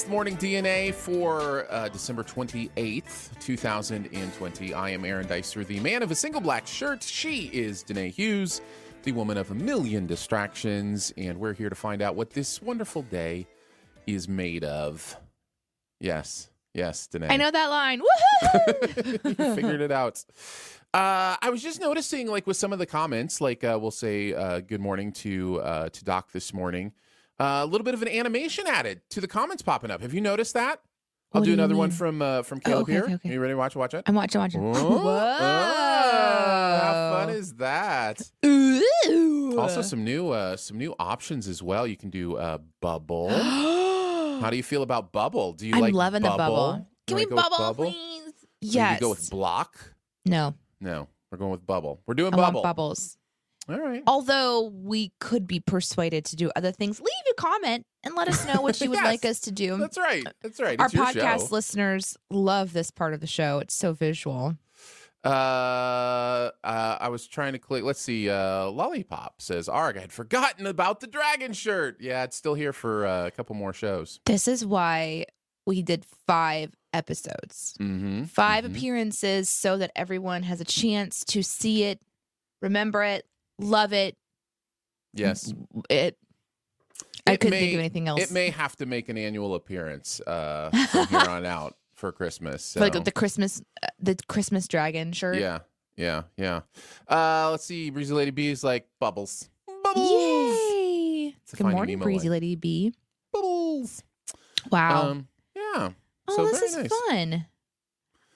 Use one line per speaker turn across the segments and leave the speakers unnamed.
It's Morning DNA for uh, December 28th, 2020. I am Aaron Dicer, the man of a single black shirt. She is Danae Hughes, the woman of a million distractions. And we're here to find out what this wonderful day is made of. Yes, yes, Danae.
I know that line. Woohoo!
you figured it out. Uh, I was just noticing, like with some of the comments, like uh, we'll say uh, "Good morning" to uh, to Doc this morning. Uh, a little bit of an animation added to the comments popping up. Have you noticed that? I'll
What
do
do
another one from uh, from Caleb
okay,
here.
okay, okay.
Are you ready to watch? Watch it.
I'm watching, watching.
Oh,
Whoa!
oh, how fun is that?
Ooh.
Also, some new uh, some new options as well. You can do uh, bubble. How do you feel about bubble? Do you
I'm
like
loving the
bubble?
Can we
wanna go with
bubble,
bubble?
please?
Or
Yes.
You go with block.
no,
No, we're going with bubble. We're doing
I
bubble.
bubbles.
All right.
Although we could be persuaded to do other things, leave a comment and let us know what you would
Yes.
like us to do.
That's right. That's right.
Our podcast
show.
listeners love this part of the show. It's so visual.
Uh, uh, I was trying to click. Let's see. Uh, Lollipop says, "Arg, I had forgotten about the dragon shirt. Yeah, it's still here for uh, a couple more shows.
This is why we did five episodes,
Mm-hmm.
5 appearances, so that everyone has a chance to see it, remember it, love it.
Yes,
It. I
It
couldn't
may-
think of anything else.
it may have to make an annual appearance uh, from here on out for Christmas. So.
like the Christmas, uh, the Christmas dragon shirt.
yeah, yeah, yeah. Uh, let's see. Breezy Lady B is like bubbles. Bubbles.
Yay!
It's
Good morning, Breezy
line.
Lady B.
Bubbles.
Wow.
Um, yeah.
oh,
so
this is
nice.
fun.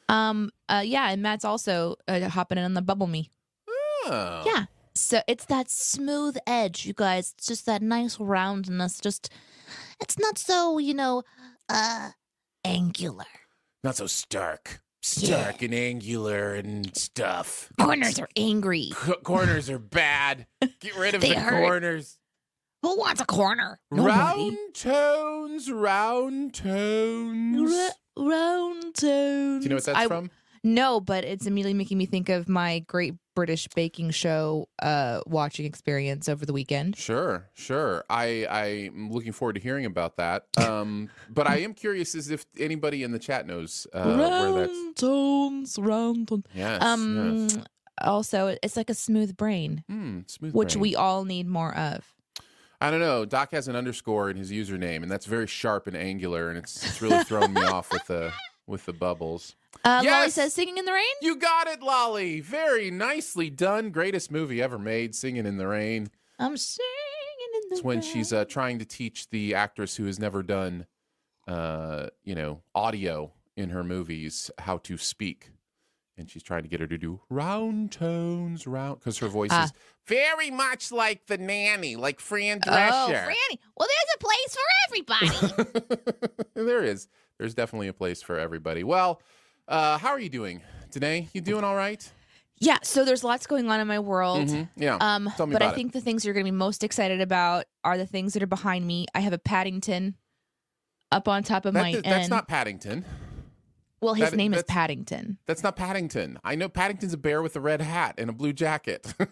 Um. Uh. Yeah. And Matt's also uh, hopping in on the bubble me.
Oh.
Yeah. So it's that smooth edge, you guys. It's just that nice roundness. Just, it's not so you know, uh, angular.
Not so stark. Stark and angular and stuff.
Corners are angry.
C- corners are bad. Get rid of
They
the
hurt.
corners.
Who wants a corner?
round tones, round tones.
Ra- round tones.
Do you know what that's
I-
from?
No, but it's immediately making me think of my Great British Baking Show uh, watching experience over the weekend.
Sure, sure. I I'm looking forward to hearing about that. Um, but I am curious as if anybody in the chat knows uh, where that's.
tones, round tones.
Yes.
Um.
yes.
Also, it's like a smooth brain,
Hmm, smooth.
which
brain.
we all need more of.
I don't know. Doc has an underscore in his username, and that's very sharp and angular, and it's it's really thrown me off with the with the bubbles.
Uh, Lolly says, "Singing in the rain."
You got it, Lolly. Very nicely done. Greatest movie ever made. Singing in the rain.
I'm singing in the rain.
It's when
rain.
she's uh, trying to teach the actress who has never done, uh, you know, audio in her movies how to speak, and she's trying to get her to do round tones, round, because her voice
Ah.
is very much like the nanny, like Fran Drescher.
Oh,
Drescher.
Franny. Well, there's a place for everybody.
there is. There's definitely a place for everybody. Well, uh, how are you doing, today? You doing all right?
yeah. So there's lots going on in my world.
Mhm. Yeah.
Um,
Tell me
but I
about it.
think the things you're going to be most excited about are the things that are behind me. I have a Paddington up on top of
That-
my
that's
end.
not Paddington.
well, his
that-
name is Paddington.
That's not Paddington. I know Paddington's a bear with a red hat and a blue jacket.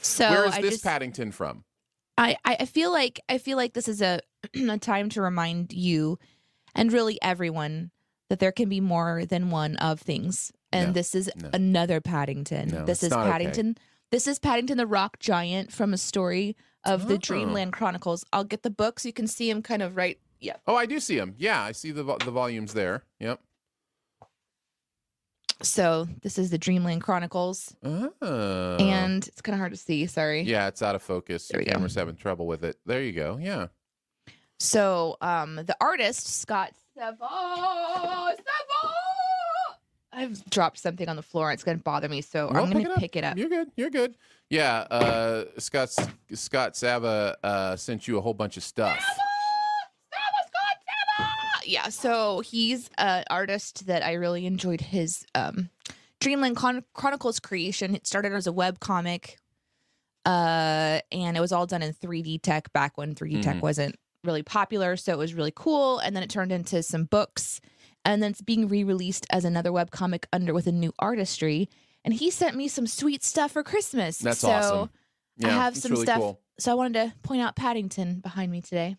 So
Where is
I
this
just,
Paddington from?
I, I I feel like I feel like this is a a time to remind you and really everyone that there can be more than one of things. And
No,
this is
no.
another Paddington.
No,
this is
not okay.
Paddington. This is Paddington the Rock Giant from a story of the
Oh.
Dreamland Chronicles. I'll get the book so you can see him kind of right. Yeah.
Oh, I do see him. Yeah, I see the the volumes there. Yep.
So this is the Dreamland Chronicles,
Oh.
and it's kind of hard to see. Sorry.
yeah, it's out of focus.
There
Your
we go.
camera's having trouble with it. There you go. Yeah.
So um, the artist Scott Sava. I've dropped something on the floor. It's gonna bother me, so
No,
I'm gonna
pick it up.
pick it up.
You're good. You're good. Yeah. Uh, Scott Scott Sava uh, sent you a whole bunch of stuff.
Yeah, so he's an artist that I really enjoyed his um, Dreamland Chron- Chronicles creation. It started as a web comic, uh, and it was all done in 3D tech back when 3D
Mhm.
tech wasn't really popular. So it was really cool, and then it turned into some books, and then it's being re-released as another web comic under with a new artistry. And he sent me some sweet stuff for Christmas.
That's
so,
awesome.
I have some
really
stuff.
Cool.
So I wanted to point out Paddington behind me today.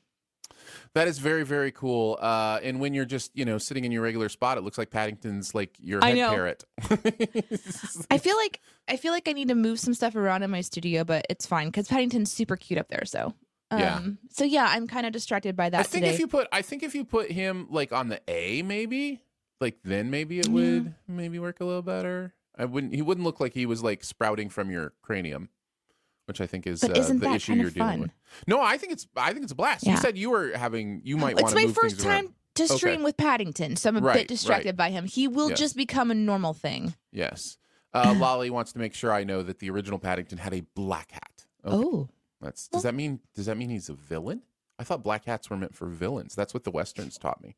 That is very very cool. Uh, and when you're just you know sitting in your regular spot, it looks like Paddington's like your
I know.
parrot.
I feel like I feel like I need to move some stuff around in my studio, but it's fine because Paddington's super cute up there. So, um,
Yeah.
So yeah, I'm kind of distracted by that
I think
today.
if you put I think if you put him like on the A maybe like then maybe it would maybe work a little better. I wouldn't he wouldn't look like he was like sprouting from your cranium, which I think is uh,
isn't
the issue you're dealing
fun?
with. No, I think it's I think it's a blast. You said you were having you might want
it's
to
my
move
first
things around.
time to stream with Paddington, so I'm a
Right,
bit distracted
right.
by him. He will
Yes.
just become a normal thing.
Yes. Uh, Lolly wants to make sure I know that the original Paddington had a black hat. Okay.
Oh,
That's does that mean does that mean he's a villain? I thought black hats were meant for villains. That's what the westerns taught me.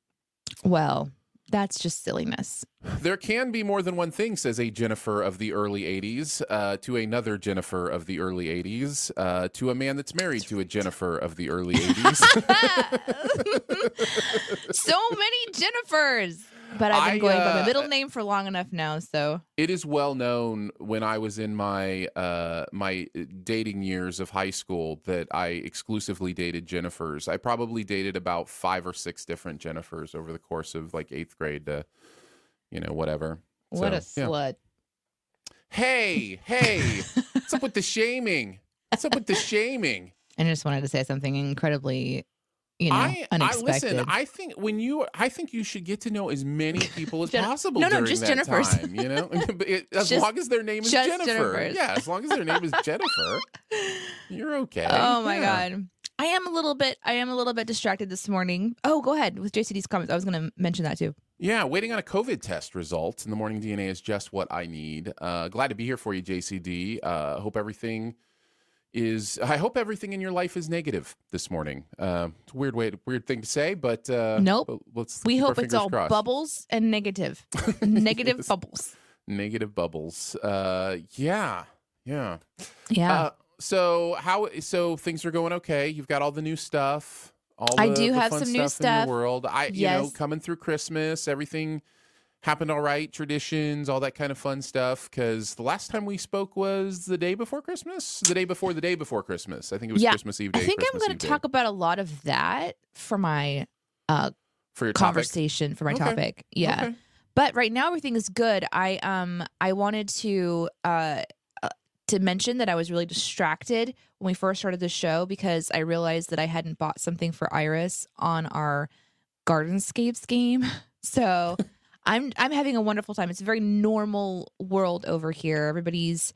well, that's just silliness.
There can be more than one thing, says a Jennifer of the early 80s, uh, to another Jennifer of the early 80s, uh, to a man that's married to a Jennifer of the early 80s.
so many Jennifers, but I've been
I,
going by
uh,
my middle name for long enough now. So
it is well known when I was in my uh, my dating years of high school that I exclusively dated Jennifers. I probably dated about five or six different Jennifers over the course of like eighth grade to, you know, whatever.
what a
So, yeah.
slut.
Hey, hey, what's up with the shaming? What's up with the shaming?
I just wanted to say something incredibly, you know,
I, I listen. I think when you, I think you should get to know as many people as
Jen-
possible.
no, no,
during
just
that
Jennifers.
Time, you know, it- as
Just-
long as their name is
just
Jennifer.
Jennifers.
Yeah, as long as their name is Jennifer, you're okay.
Oh my
Yeah.
god. I am a little bit I am a little bit distracted this morning. Oh, go ahead with JCD's comments. I was going to mention that too.
Yeah, waiting on a COVID test result. And the morning DNA is just what I need. Uh, glad to be here for you, JCD. Uh, hope everything is. I hope everything in your life is negative this morning. Uh, it's a weird way, weird thing to say, but uh,
Nope.
Let's.
We hope it's all
crossed.
bubbles and negative. negative
Yes.
bubbles.
Negative bubbles. Uh, yeah, yeah.
Yeah.
Uh, so how? So things are going okay. You've got all the new stuff. All
I do
the
have some new
stuff in
the
world. I, you know,
Yes.
coming through Christmas, everything happened all right. Traditions, all that kind of fun stuff. Because the last time we spoke was the day before Christmas, the day before the day before Christmas. I think it was
Yeah.
Christmas Eve day.
I think I'm going to
day.
talk about a lot of that for my uh
for your topic.
conversation for my
Okay.
topic. Yeah.
Okay.
But right now everything is good. I um I wanted to uh, uh to mention that I was really distracted when we first started the show because I realized that I hadn't bought something for Iris on our Gardenscapes game. So I'm I'm having a wonderful time. It's a very normal world over here. Everybody's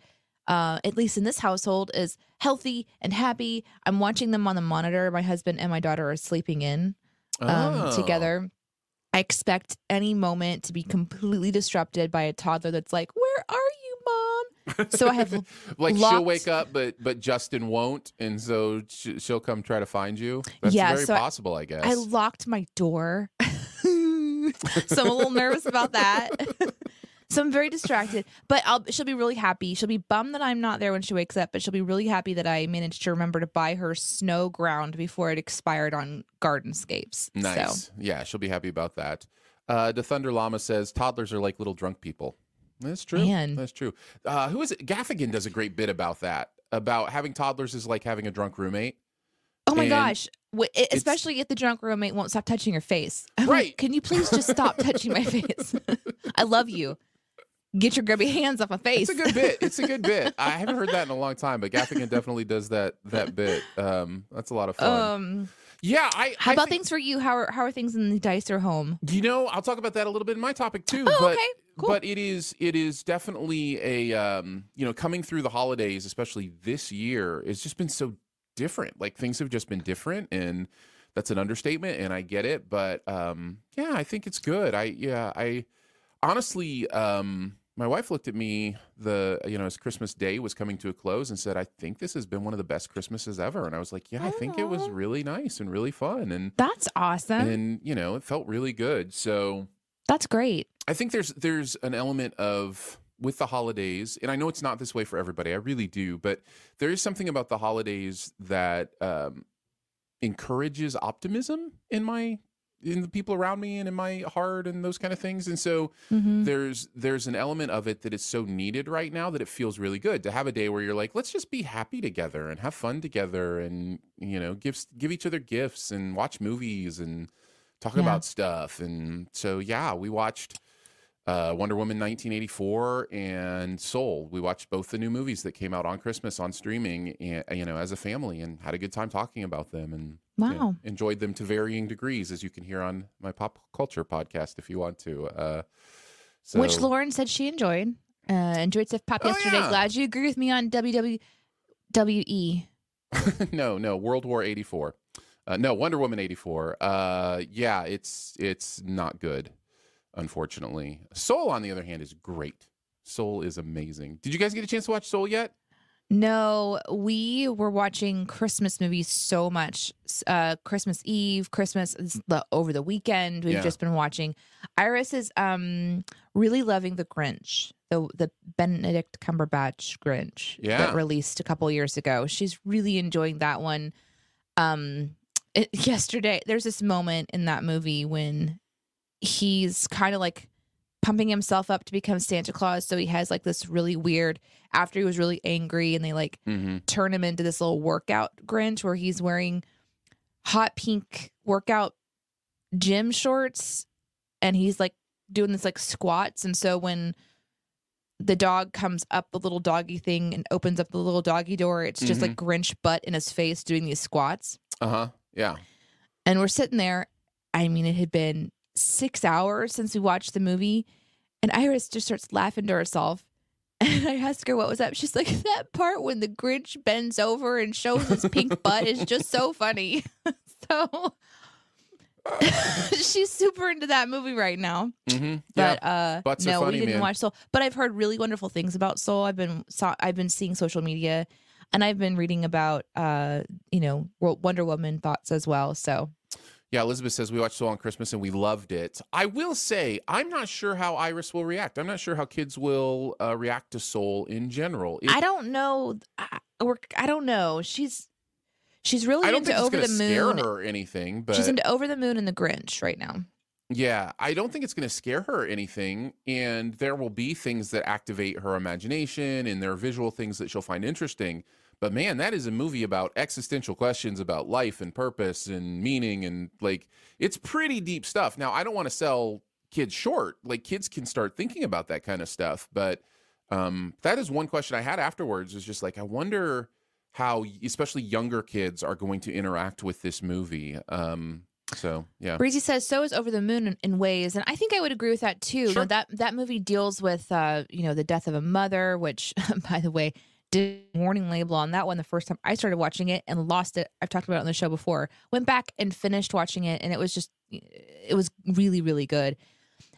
uh, at least in this household is healthy and happy. I'm watching them on the monitor. My husband and my daughter are sleeping in um,
Oh.
together. I expect any moment to be completely disrupted by a toddler that's like, "Where are you, mom?" So I have
like she'll wake up, but but Justin won't, and so she'll come try to find you. That's
Yeah,
very
so I-
possible, I guess.
I locked my door. so I'm a little nervous about that. so I'm very distracted, but I'll, she'll be really happy. She'll be bummed that I'm not there when she wakes up, but she'll be really happy that I managed to remember to buy her snow ground before it expired on Gardenscapes.
Nice.
So
Yeah, she'll be happy about that. Uh, the Thunder Llama says toddlers are like little drunk people. That's true.
Man.
That's true. Uh, who is it? Gaffigan does a great bit about that. About having toddlers is like having a drunk roommate.
Oh my
And
gosh. Especially if the drunk roommate won't stop touching your face. I'm like,
Right.
Can you please just stop touching my face? I love you. Get your grubby hands off my face.
It's a good bit. It's a good bit. I haven't heard that in a long time, but Gaffigan definitely does that that bit. Um, that's a lot of fun.
Um,
yeah. I.
how
I
about
think-
things for you? How are how are things in the Dicer home?
You know, I'll talk about that a little bit in my topic too.
Oh,
but
okay. cool.
but it is it is definitely a um, you know coming through the holidays, especially this year, it's just been so different. Like things have just been different, and that's an understatement, and I get it. But um, yeah, I think it's good. I yeah, I honestly, um, my wife looked at me the you know as Christmas Day was coming to a close and said, "I think this has been one of the best Christmases ever." And I was like, "Yeah, I think it was really nice and really fun, and
That's awesome.
and you know it felt really good." So.
That's great.
I think there's there's an element of with the holidays, and I know it's not this way for everybody. I really do, but there is something about the holidays that um, encourages optimism in my in the people around me and in my heart and those kind of things. And so
Mhm.
there's there's an element of it that is so needed right now that it feels really good to have a day where you're like, let's just be happy together and have fun together and you know give give each other gifts and watch movies and talk
Yeah.
about stuff. And so yeah, we watched uh, Wonder Woman 1984 and Soul. We watched both the new movies that came out on Christmas on streaming, and, you know, as a family, and had a good time talking about them, and you know, enjoyed them to varying degrees, as you can hear on my pop culture podcast if you want to. Uh, so,
Which Lauren said she enjoyed. Uh, enjoyed Sif Pop
Oh,
yesterday.
yeah.
Glad you agree with me on. WWE.
no, no, World War 84. Uh, no, Wonder Woman 84. Uh, yeah, it's it's not good, unfortunately. Soul, on the other hand, is great. Soul is amazing. Did you guys get a chance to watch Soul yet?
No, we were watching Christmas movies so much. Uh, Christmas Eve, Christmas the, over the weekend. We've
Yeah.
just been watching. Iris is um really loving the Grinch, the the Benedict Cumberbatch Grinch
Yeah.
that released a couple years ago. She's really enjoying that one. Um, it, yesterday there's this moment in that movie when he's kind of like pumping himself up to become Santa Claus. So he has like this really weird after he was really angry and they like
Mm-hmm.
turn him into this little workout Grinch where he's wearing hot pink workout gym shorts and he's like doing this like squats. And so when the dog comes up the little doggy thing and opens up the little doggy door, it's just like Grinch butt in his face doing these squats.
Uh huh. Yeah.
And we're sitting there. I mean, it had been six hours since we watched the movie. And Iris just starts laughing to herself. And I ask her what was up. She's like, that part when the Grinch bends over and shows his pink butt is just so funny. so she's super into that movie right now.
Mm-hmm. Yeah.
But uh
Butts
no,
funny,
we didn't
man.
watch Soul. But I've heard really wonderful things about Soul. I've been saw I've been seeing social media and I've been reading about uh, you know, Wonder Woman thoughts as well. So
Yeah, Elizabeth says we watched Soul on Christmas and we loved it. I will say I'm not sure how Iris will react. I'm not sure how kids will uh, react to Soul in general. It-
I don't know. I, or I don't know. She's she's really
I don't
into
think it's
Over the
to scare
Moon.
her or anything, but
She's into Over the Moon and the Grinch right now.
yeah, I don't think it's going to scare her or anything. And there will be things that activate her imagination and there are visual things that she'll find interesting. But man, that is a movie about existential questions about life and purpose and meaning and like it's pretty deep stuff. Now, I don't want to sell kids short. Like kids can start thinking about that kind of stuff, but um that is one question I had afterwards is just like I wonder how especially younger kids are going to interact with this movie. Um so, yeah.
Breezy says so is Over the Moon in, in ways, and I think I would agree with that too. You know, that that movie deals with uh, you know the death of a mother, which by the way did warning label on that one the first time I started watching it and lost it. I've talked about it on the show before. Went back and finished watching it, and it was just it was really really good.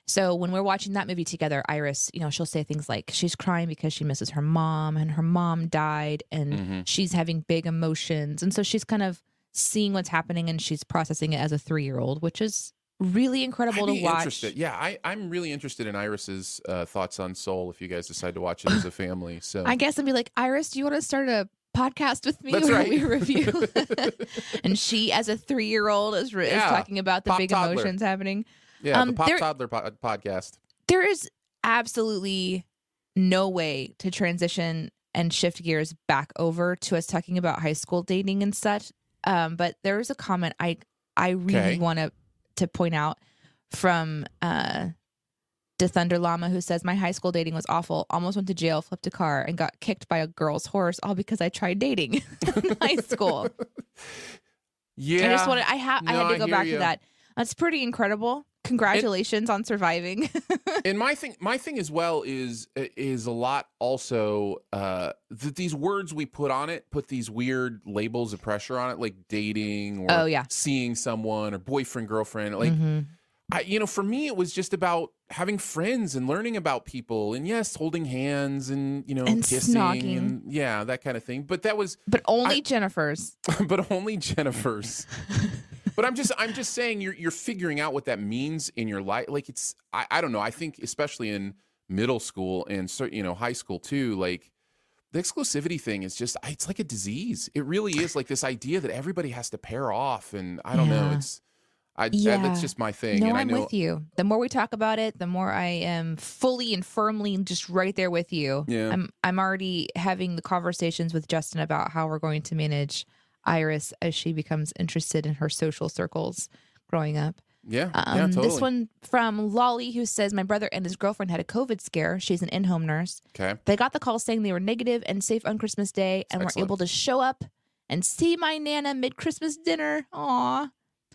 So when we're watching that movie together, Iris, you know, she'll say things like she's crying because she misses her mom and her mom died and
Mhm.
she's having big emotions. And so she's kind of seeing what's happening and she's processing it as a 3-year-old, which is really incredible to watch.
Interested. Yeah, I, I'm really interested in Iris's uh, thoughts on Soul if you guys decide to watch it as a family. So
I guess I'd be like, "Iris, do you want to start a podcast with me
That's
where
right.
we review?" and she as a 3-year-old is, is
Yeah.
talking about the
Pop
big
toddler.
emotions happening.
yeah,
Um,
the Pop
there-
Toddler po- podcast.
there is absolutely no way to transition and shift gears back over to us talking about high school dating and such. Um, but there was a comment I I really
Okay.
want to to point out from uh the Thunder Llama who says my high school dating was awful. Almost went to jail, flipped a car, and got kicked by a girl's horse, all because I tried dating in high school.
Yeah,
I just wanted I have I had to go back
you.
to that. That's pretty incredible. Congratulations on surviving.
and my thing my thing as well is is a lot also uh that these words we put on it put these weird labels of pressure on it like dating or
Oh, yeah.
seeing someone or boyfriend girlfriend like
Mhm.
I, you know, for me, it was just about having friends and learning about people, and yes, holding hands and you know,
And
kissing
snogging.
and yeah, that kind of thing. But that was,
But only Jennifer's.
but only Jennifer's. but I'm just, I'm just saying, you're you're figuring out what that means in your life. Like it's, I, I don't know. I think especially in middle school and cer- you know high school too, like. The exclusivity thing is just, it's like a disease. It really is like this idea that everybody has to pair off. And I don't know. It's, I,
Yeah.
that's just my thing.
No,
and I
I'm
know,
with you. The more we talk about it, the more I am fully and firmly just right there with you.
Yeah.
I'm I'm already having the conversations with Justin about how we're going to manage Iris as she becomes interested in her social circles growing up.
Yeah,
Um,
yeah, totally.
This one from Lolly, who says, My brother and his girlfriend had a COVID scare. She's an in home nurse.
okay.
They got the call saying they were negative and safe on Christmas Day and
Excellent.
were able to show up and see my Nana mid Christmas dinner. Aw.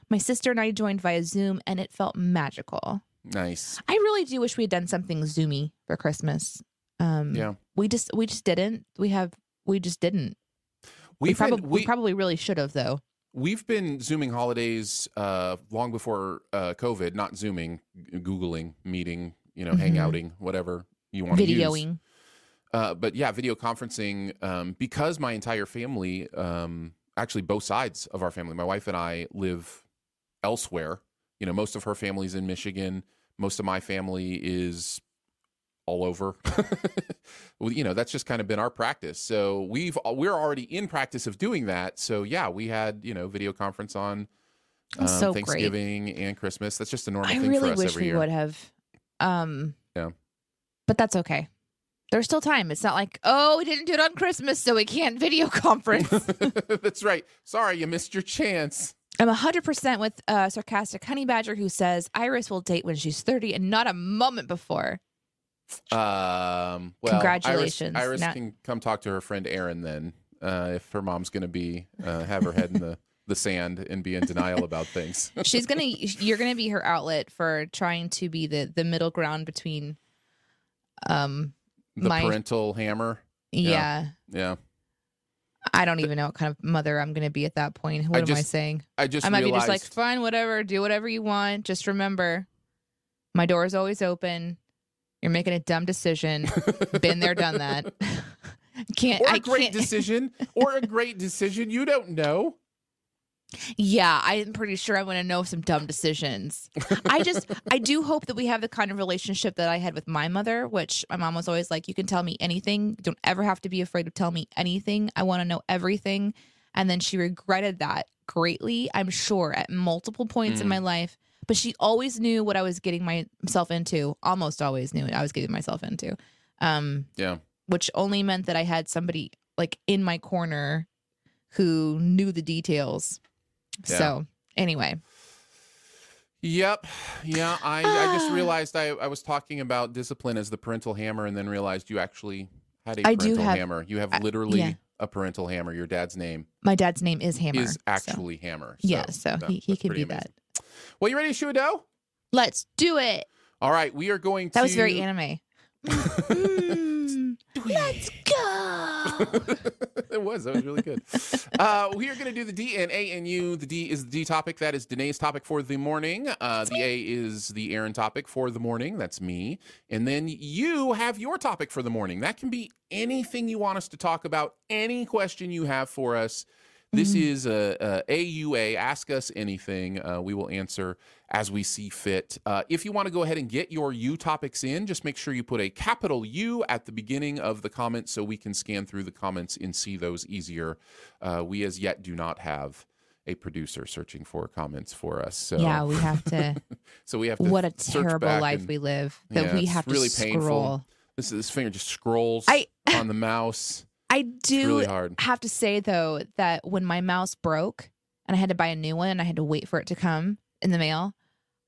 My sister and I joined via Zoom and it felt magical.
Nice.
I really do wish we had done something Zoomy for Christmas. Um,
Yeah.
We just we just didn't. We have we just didn't. We, probably we,
we,
probably really should have though.
we've been zooming holidays uh, long before uh, COVID. Not zooming, googling, meeting, you know,
Mhm.
hangouting, whatever you want to use.
Videoing.
Uh, but yeah, video conferencing um, because my entire family, um, actually both sides of our family, my wife and I live elsewhere. You know, most of her family's in Michigan. Most of my family is all over. well, you know, that's just kind of been our practice. So we've we're already in practice of doing that. So yeah, we had you know video conference on um,
That's so great.
Thanksgiving and Christmas. That's just a normal
I
thing
really
for us
wish
every
we
year.
would have. Um,
Yeah.
But that's okay. There's still time. It's not like, oh, we didn't do it on Christmas, so we can't video conference.
that's right. Sorry, you missed your chance.
I'm 100% with uh, sarcastic honey badger who says Iris will date when she's 30 and not a moment before.
Um, well,
Congratulations.
Iris, Iris can come talk to her friend Aaron then, uh, if her mom's going to be uh, have her head in the the sand and be in denial about things.
She's gonna, you're gonna be her outlet for trying to be the the middle ground between, um,
the
My-
parental hammer.
yeah.
Yeah,
I don't even know what kind of mother I'm gonna be at that point. What am I saying?
I just
I might
realized.
be just like, fine, whatever, do whatever you want. Just remember, my door is always open. You're making a dumb decision. Been there, done that. can't
or a
I
great decision, or a great decision. You don't know.
Yeah, I'm pretty sure I want to know some dumb decisions. I just, I do hope that we have the kind of relationship that I had with my mother, which my mom was always like, you can tell me anything. You don't ever have to be afraid to tell me anything. I want to know everything. And then she regretted that greatly, I'm sure, at multiple points in
Mm.
my life. But she always knew what I was getting myself into, almost always knew what I was getting myself into. Um,
Yeah.
which only meant that I had somebody like in my corner who knew the details.
Yeah.
So anyway,
Yep. Yeah. I, I just realized I, I was talking about discipline as the parental hammer, and then realized you actually had a
I do
parental
have-
hammer. You have
I-
literally
yeah.
a parental hammer. Your dad's name
my dad's name is Hammer.
is
so-
actually Hammer.
yeah, so
no,
he, he
pretty
be
amazing.
that.
Well, you ready to shoot a dough?
Let's do it.
All right, we are going to.
That was very anime. Mm, let's go.
it was. That was really good. uh, we are going to do the D and A and U. The D is the D topic. That is Danae's topic for the morning. Uh, the A is the Aaron topic for the morning. That's me. And then you have your topic for the morning. That can be anything you want us to talk about, any question you have for us. This
Mhm.
is a, a AUA. Ask us anything. Uh, we will answer as we see fit. Uh, if you want to go ahead and get your U topics in, just make sure you put a capital U at the beginning of the comments so we can scan through the comments and see those easier. Uh, we as yet do not have a producer searching for comments for us. So
Yeah, we have to.
so we have to
what a terrible life
and-
we live that
Yeah,
we have to
really painful.
scroll.
This this finger just scrolls
I-
on the mouse.
I do
really hard.
have to say though that when my mouse broke and I had to buy a new one and I had to wait for it to come in the mail,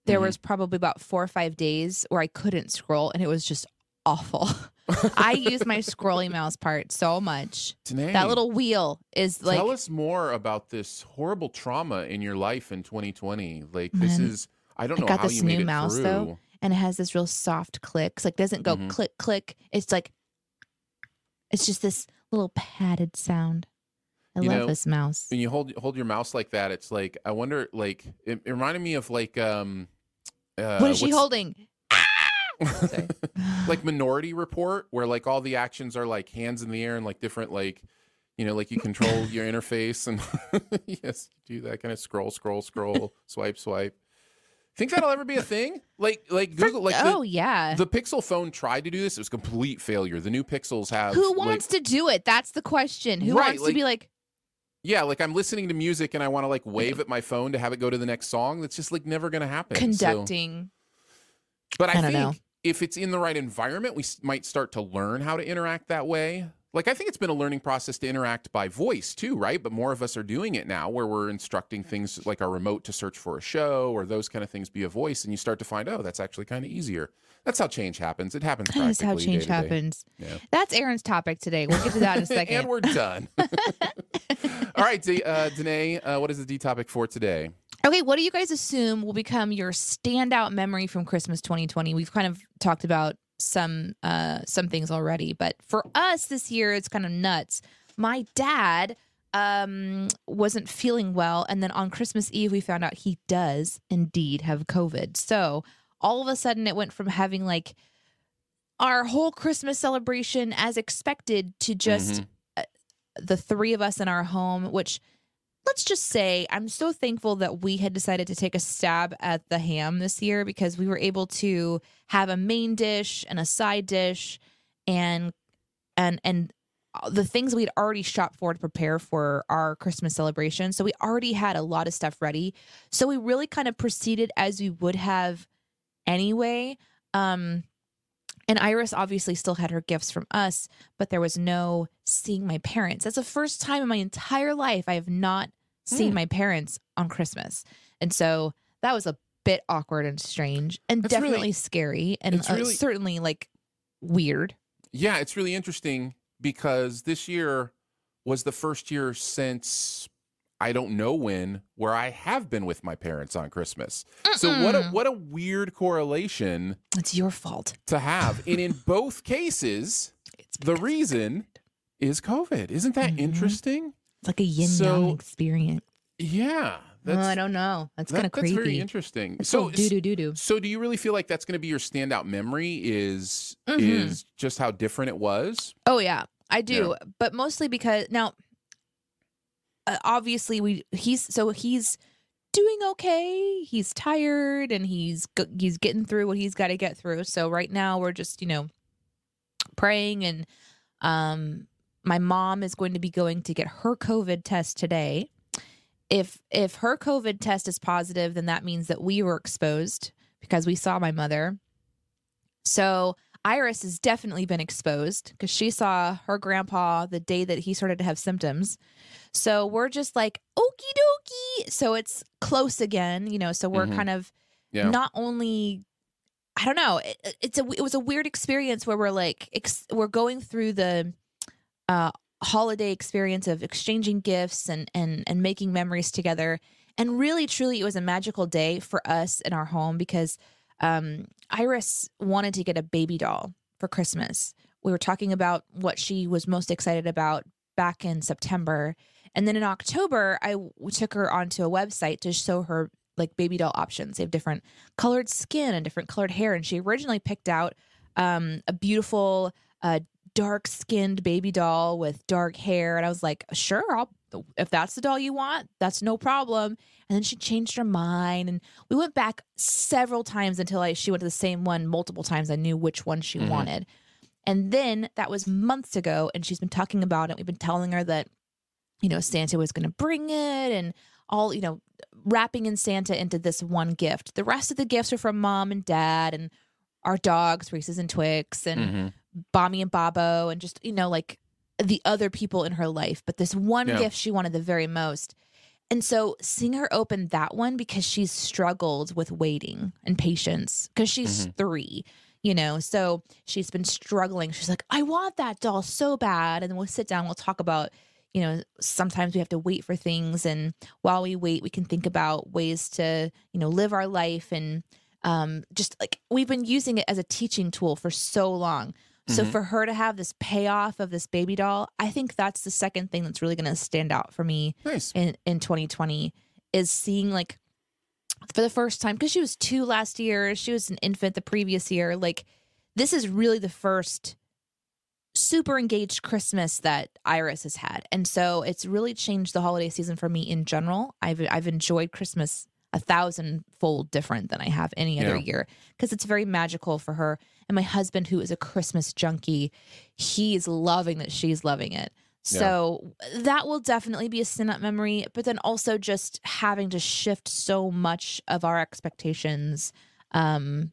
there
Mhm.
was probably about four or five days where I couldn't scroll and it was just awful. I use my scrolling mouse part so much. That little wheel is like
tell us more about this horrible trauma in your life in 2020. Like this is I don't know I
got
how
this
you made
new
it
mouse,
through.
though. and it has this real soft click. It's like doesn't go
Mhm.
click click. It's like it's just this little padded sound. I
You
love
know,
this mouse.
When you hold hold your mouse like that, it's like I wonder. Like it, it reminded me of like um. Uh,
what is she holding?
Like Minority Report, where like all the actions are like hands in the air and like different like, you know, like you control your interface and yes, you do that kind of scroll, scroll, scroll, swipe, swipe. Think that'll ever be a thing? Like like Google, like
oh
the,
yeah.
the Pixel phone tried to do this. It was a complete failure. The new Pixels have
Who
like-
wants to do it? That's the question. Who
Right,
wants to be like,
yeah, like I'm listening to music and I want to like wave at my phone to have it go to the next song. That's just like never going to happen. So-
conducting?
But I,
I
think
know.
if it's in the right environment, we might start to learn how to interact that way. Like I think it's been a learning process to interact by voice too, right? But more of us are doing it now where we're instructing things like our remote to search for a show or those kind of things via voice and you start to find, oh, that's actually kind of easier. That's how change happens. It happens
That is how change
day to day.
happens.
Yeah.
That's Aaron's topic today. We'll get to that in a second.
and we're done. All right, D- uh, Danae, uh, what is the D topic for today?
Okay, what do you guys assume will become your standout memory from Christmas 2020? We've kind of talked about some uh some things already, but for us this year it's kind of nuts. My dad um wasn't feeling well and then on Christmas Eve we found out he does indeed have COVID. So, all of a sudden it went from having like our whole Christmas celebration as expected to just
Mhm.
the three of us in our home, which let's just say I'm so thankful that we had decided to take a stab at the ham this year because we were able to have a main dish and a side dish and and and the things we'd already shopped for to prepare for our Christmas celebration. So we already had a lot of stuff ready. So we really kind of proceeded as we would have anyway. Um and Iris obviously still had her gifts from us, but there was no seeing my parents. That's the first time in my entire life I have not seen
Hmm.
my parents on Christmas. And so that was a bit awkward and strange and
That's really-
definitely scary and uh,
really-
certainly like weird.
Yeah, it's really interesting because this year was the first year since I don't know when where I have been with my parents on Christmas. So what a what a weird correlation
It's your fault.
to have. and in both cases,
It's
the reason is COVID. Isn't that
Mhm.
interesting?
It's like a yin yang
So,
experience.
Yeah.
Oh, I don't know. That's
that-
kind of
That's very interesting.
It's
So
doo doo doo doo.
so do you really feel like that's going to be your standout memory is
Mhm.
is just how different it was?
Oh yeah, I do, but mostly because now, uh, obviously we he's so he's doing okay. He's tired and he's he's getting through what he's got to get through. So right now we're just you know praying and um my mom is going to be going to get her COVID test today. If if her COVID test is positive, then that means that we were exposed because we saw my mother. So Iris has definitely been exposed because she saw her grandpa the day that he started to have symptoms. So we're just like, okie dokie. So it's close again, you know. So we're
Mhm.
kind of
Yeah.
not only, I don't know, it, it's a it was a weird experience where we're like ex, we're going through the uh, holiday experience of exchanging gifts and and and making memories together. And really, truly, it was a magical day for us in our home because um, Iris wanted to get a baby doll for Christmas. We were talking about what she was most excited about back in September. And then in October, I took her onto a website to show her like baby doll options. They have different colored skin and different colored hair. And she originally picked out um, a beautiful, uh, dark skinned baby doll with dark hair. And I was like, sure, I'll, if that's the doll you want, that's no problem. And then she changed her mind. And we went back several times until I, she went to the same one multiple times. I knew which one she
Mhm.
wanted. And then that was months ago. And she's been talking about it. We've been telling her that, you know, Santa was going to bring it and all, you know, wrapping in Santa into this one gift. The rest of the gifts are from mom and dad and our dogs, Reese's and Twix, and
Mhm.
Bommy and Bobo and just, you know, like the other people in her life. But this one
Yeah.
gift she wanted the very most. And so seeing her open that one because she's struggled with waiting and patience because she's
Mhm.
three, you know, so she's been struggling. She's like, I want that doll so bad. And then we'll sit down, we'll talk about, you know, sometimes we have to wait for things. And while we wait, we can think about ways to, you know, live our life. And um, just like we've been using it as a teaching tool for so long. So
Mhm.
for her to have this payoff of this baby doll, I think that's the second thing that's really going to stand out for me
Nice.
in in 2020 is seeing like for the first time because she was two last year, she was an infant the previous year. Like this is really the first super engaged Christmas that Iris has had, and so it's really changed the holiday season for me in general. I've I've enjoyed Christmas a thousandfold different than I have any other
Yeah.
year because it's very magical for her. And my husband, who is a Christmas junkie, he's loving that she's loving it.
Yeah.
So that will definitely be a sin up memory, but then also just having to shift so much of our expectations um,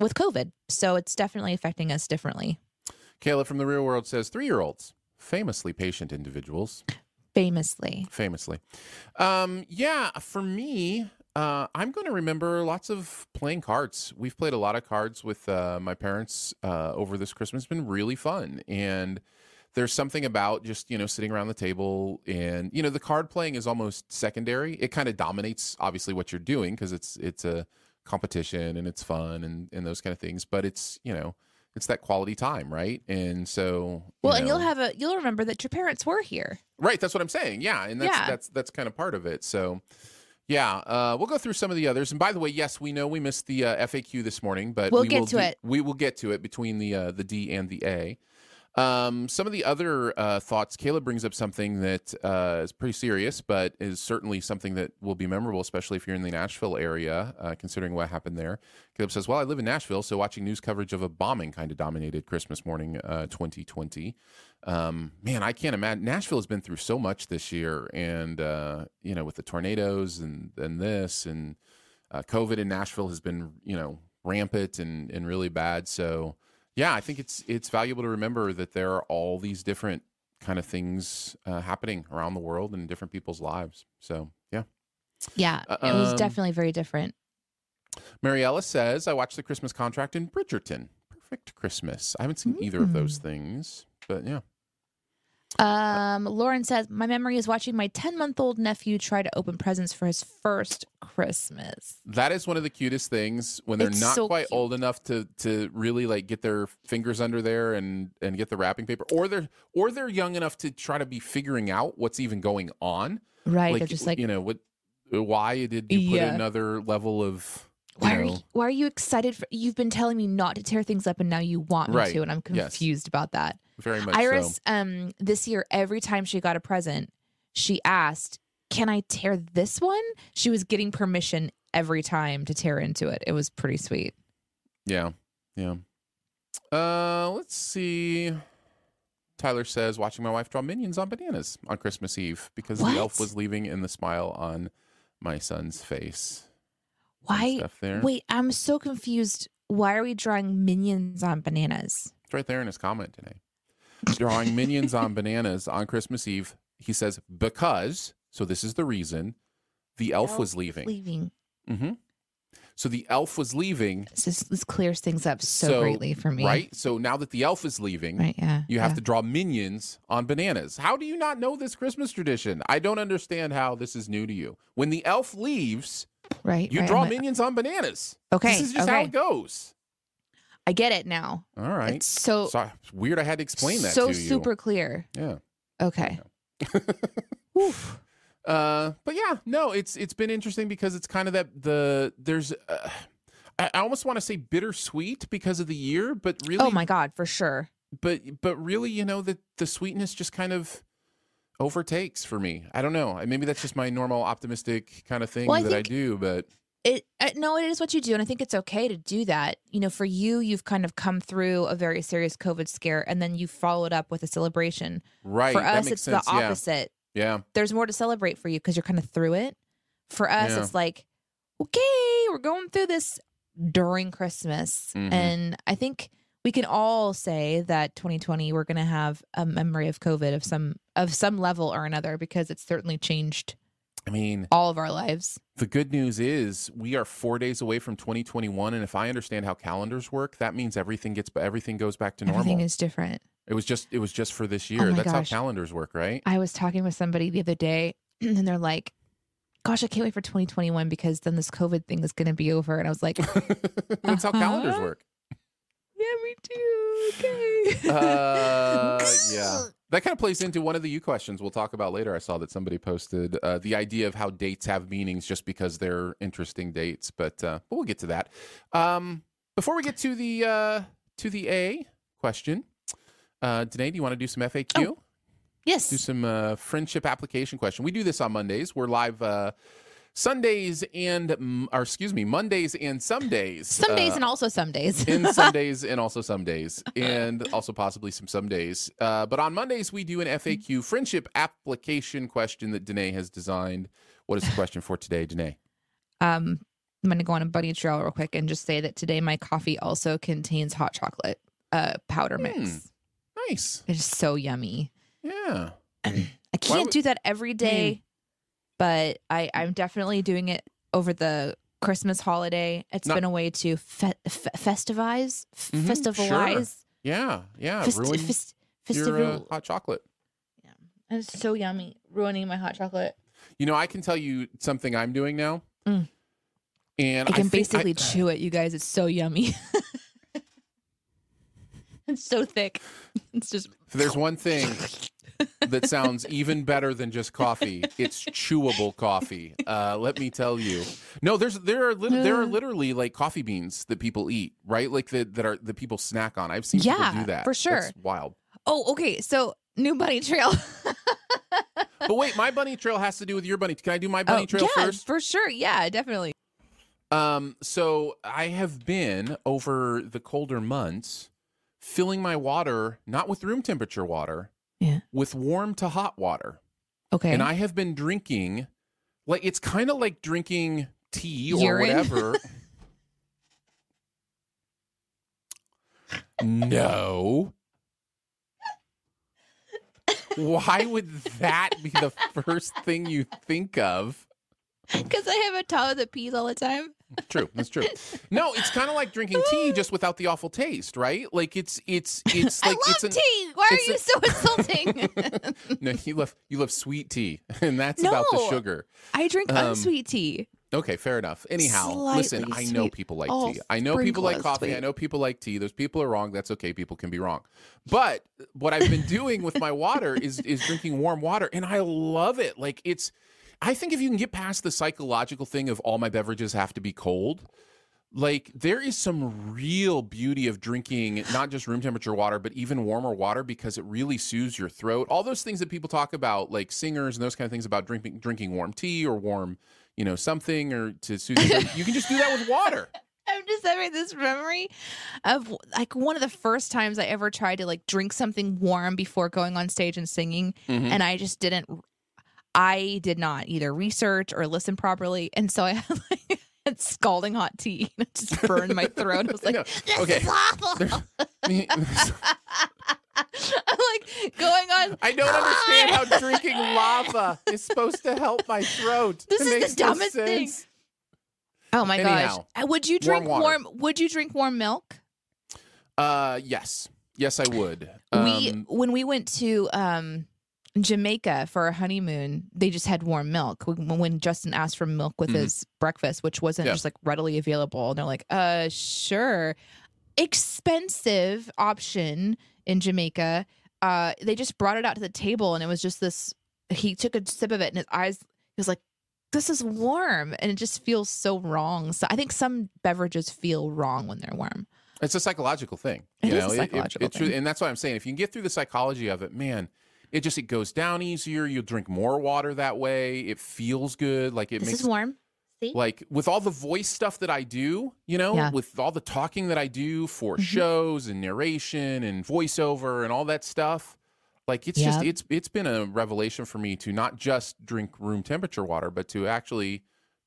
with COVID. So it's definitely affecting us differently.
Kayla from the real world says three year olds, famously patient individuals.
Famously.
Famously. Um, yeah, for me, uh, I'm going to remember lots of playing cards. We've played a lot of cards with uh, my parents uh, over this Christmas. It's been really fun. And there's something about just, you know, sitting around the table and, you know, the card playing is almost secondary. It kind of dominates, obviously, what you're doing because it's, it's a competition and it's fun and, and those kind of things. But it's, you know, it's that quality time, right? And so, you
Well, and you'll have a you'll remember that your parents were here.
Right, that's what I'm saying. Yeah, and that's
Yeah.
that's that's kind of part of it. So, yeah, uh, we'll go through some of the others. And by the way, yes, we know we missed the uh, FAQ this morning, but
We'll
we
get
will
to
do-
it.
We will get to it between the uh, the D and the A. Um, some of the other uh, thoughts, Caleb brings up something that uh, is pretty serious, but is certainly something that will be memorable, especially if you're in the Nashville area, uh, considering what happened there. Caleb says, "Well, I live in Nashville, so watching news coverage of a bombing kind of dominated Christmas morning, uh, 2020." Um, man, I can't imagine. Nashville has been through so much this year, and uh, you know, with the tornadoes and and this and uh, COVID in Nashville has been you know rampant and and really bad. So yeah, I think it's it's valuable to remember that there are all these different kind of things uh, happening around the world and in different people's lives. So yeah,
Yeah, it was
Um,
definitely very different.
Mariella says I watched the Christmas contract in Bridgerton. Perfect Christmas. I haven't seen either of those
Mm.
things, but yeah.
Um, Lauren says my memory is watching my 10 month old nephew try to open presents for his first Christmas.
That is one of the cutest things when they're
It's
not
so
quite
cute.
old enough to to really like get their fingers under there and and get the wrapping paper, or they're or they're young enough to try to be figuring out what's even going on.
Right? They're just like,
you know what, why did you put
Yeah.
another level of
why are you, why are you excited? For, you've been telling me not to tear things up, and now you want me
Right.
to, and I'm
Yes.
confused about that.
very much
Iris,
so?
um, this year, every time she got a present, she asked, "Can I tear this one?" She was getting permission every time to tear into it. It was pretty sweet.
Yeah, yeah. Uh, let's see. Tyler says, watching my wife draw minions on bananas on Christmas Eve because the elf was leaving in the smile on my son's face.
Why? Wait, I'm so confused. Why are we drawing minions on bananas?
It's right there in his comment today. Drawing minions on bananas on Christmas Eve. He says, because, so this is the reason, the elf, was leaving.
Leaving.
hmm So the elf was leaving,
This, this clears things up so,
So,
greatly for me.
right? So now that the elf is leaving,
Right. Yeah.
you have
yeah.
to draw minions on bananas. How do you not know this Christmas tradition? I don't understand how this is new to you. When the elf leaves,
Right.
you
right.
draw
I'm like,
minions on bananas.
Okay.
This is just how it goes.
I get it now.
All right.
It's so
So it's weird I had to explain that
so
to you.
super clear.
Yeah.
Okay. Oof.
Uh, but yeah, no, it's it's been interesting because it's kind of that the there's uh, I, I almost want to say bittersweet because of the year, but really,
Oh my god, for sure.
but but really, you know that the sweetness just kind of overtakes for me. I don't know. Maybe that's just my normal optimistic kind of thing
Well, I
that I do, but
It uh, no, it is what you do, and I think it's okay to do that. You know, for you, you've kind of come through a very serious COVID scare, and then you followed up with a celebration.
right.
for us, it's
sense.
the opposite.
Yeah.
There's more to celebrate for you because you're kind of through it. For us,
Yeah.
it's like, okay, we're going through this during Christmas,
Mhm.
and I think we can all say that 2020 we're going to have a memory of COVID of some of some level or another because it's certainly changed
I mean,
all of our lives.
the good news is we are four days away from 2021, and if I understand how calendars work, that means everything gets everything goes back to normal.
Everything is different.
It was just it was just for this year.
Oh
That's
gosh.
how calendars work, right?
I was talking with somebody the other day, and they're like, "Gosh, I can't wait for 2021 because then this COVID thing is going to be over." And I was like,
That's how calendars
Uh-huh.
work.
"Yeah, me too." Okay.
Uh, yeah. That kind of plays into one of the U questions we'll talk about later. I saw that somebody posted uh, the idea of how dates have meanings just because they're interesting dates, but uh, but we'll get to that. Um, before we get to the uh, to the A question, uh, Danae, do you want to do some FAQ? do
yes.
Do some uh, friendship application question. We do this on Mondays. We're live uh, Sundays and or excuse me Mondays and some days.
Some days
Uh,
and also some days.
in some days and also some days and also possibly some some days uh, but on mondays we do an faq friendship application question that danae has designed what is the question for today danae
um, I'm going to go on a bunny trail real quick and just say that today my coffee also contains hot chocolate uh, powder mix.
Hmm. Nice
It's so yummy.
yeah
I can't
would-
do that every day, but I, I'm definitely doing it over the Christmas holiday. It's
Not-
been a way to fe- fe- festivize, f-
Mhm,
festivalize,
yeah yeah
fest-
ruin
fest-
your uh,
festival.
hot chocolate
and it's so yummy, ruining my hot chocolate.
you know i can tell you something i'm doing now
Mm.
and
I can
think
basically chew it, you guys. It's so yummy. it's so thick. It's just
if there's one thing that sounds even better than just coffee. It's chewable coffee. Uh, let me tell you. No, there's there are lit- there are literally like coffee beans that people eat, right? Like that that are that people snack on. I've seen
Yeah,
people do that
for sure.
That's wild.
Oh, okay. So new bunny trail.
But wait, my bunny trail has to do with your bunny. Can I do my bunny
oh,
trail
yeah,
first?
for sure. Yeah, definitely.
Um, so I have been over the colder months filling my water not with room temperature water,
Yeah.
with warm to hot water.
Okay.
and I have been drinking like it's kind of like drinking tea or
Urine?
whatever. no. Why would that be the first thing you think of?
Because I have a toddler that pees all the time.
True, that's true. No, it's kind of like drinking tea just without the awful taste, right? Like it's it's it's like
I love
it's an,
tea. Why are you
a-
so insulting?
no, you love you love sweet tea, and that's about the sugar.
I drink
Um,
unsweet tea.
Okay, fair enough. Anyhow, listen, I know
sweet.
people like
Oh,
tea. I know people like coffee. I know people like tea. Those people are wrong. That's okay. People can be wrong. But what I've been doing with my water is is drinking warm water and I love it. Like it's I think if you can get past the psychological thing of all my beverages have to be cold, like there is some real beauty of drinking not just room temperature water but even warmer water because it really soothes your throat all those things that people talk about like singers and those kind of things about drinking drinking warm tea or warm you know something or to soothe your you can just do that with water
I'm just having this memory of like one of the first times I ever tried to like drink something warm before going on stage and singing,
Mhm.
and I just didn't. I did not either research or listen properly, and so I had like had scalding hot tea. and It just burned my throat. I was like,
No,
"This
okay.
is awful." I'm like going on.
i don't understand how drinking lava is supposed to help my throat
This
It
is the
makes no
dumbest thing. Oh my
Anyhow,
gosh! Uh, Would you drink
water.
warm? Would you drink warm milk?
uh yes yes i would
we
Um,
when we went to um Jamaica for our honeymoon, they just had warm milk. When, Justin asked for milk with
Mhm.
his breakfast, which wasn't
Yeah.
just like readily available, and they're like, "Uh, sure." Expensive option in Jamaica. Uh, they just brought it out to the table, and it was just this. He took a sip of it, and his eyes. He was like, "This is warm," and it just feels so wrong. So I think some beverages feel wrong when they're warm.
It's a psychological thing.
It
you know,
a
It- it-
psychological
it
thing.
and that's why I'm saying if you can get through the psychology of it, man, it just it goes down easier. You'll drink more water that way. It feels good. Like it
this
makes
is warm. See,
like with all the voice stuff that I do, you know,
Yeah.
with all the talking that I do for
Mhm.
shows and narration and voiceover and all that stuff. Like it's just it's it's been a revelation for me to not just drink room temperature water, but to actually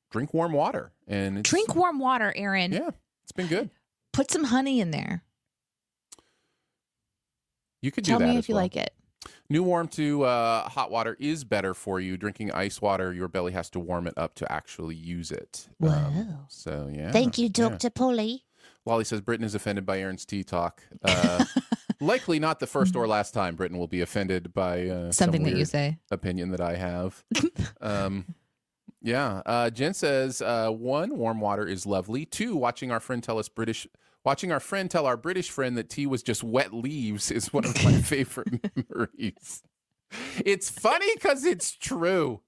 drink warm water. And
drink warm water, Aaron.
Yeah, it's been good.
Put some honey in there.
You could
Tell
do that
me if you like it.
New warm to uh, hot water is better for you. Drinking ice water, your belly has to warm it up to actually use it. Um,
Wow.
so yeah.
Thank you,
yeah.
Dr. Polly.
Wally says Britain is offended by Aaron's tea talk. Uh, Likely not the first or last time Britain will be offended by uh, some
Something that you say.
opinion that I have. um, yeah. Uh, Jen says uh, one, warm water is lovely. Two, watching our friend tell us British. Watching our friend tell our British friend that tea was just wet leaves is one of my favorite memories. It's funny because it's true.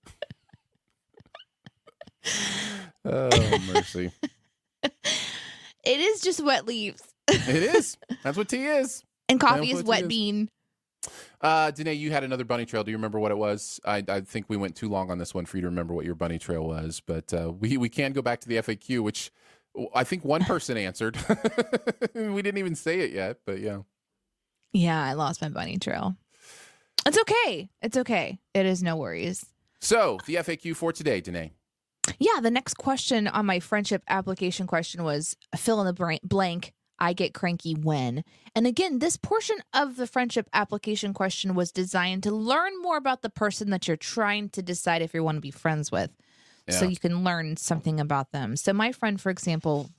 oh mercy!
It is just wet leaves.
It is. That's what tea is.
And coffee is wet
is.
bean.
Uh, Danae, you had another bunny trail. Do you remember what it was? I, I think we went too long on this one for you to remember what your bunny trail was, but uh, we we can go back to the FAQ, which I think one person answered. we didn't even say it yet, but yeah.
Yeah, I lost my bunny trail. It's okay. It's okay. It is no worries.
So the FAQ for today, Danae.
Yeah, the next question on my friendship application question was fill in the blank. I get cranky when. And again, this portion of the friendship application question was designed to learn more about the person that you're trying to decide if you want to be friends with. So you can learn something about them. So my friend, for example,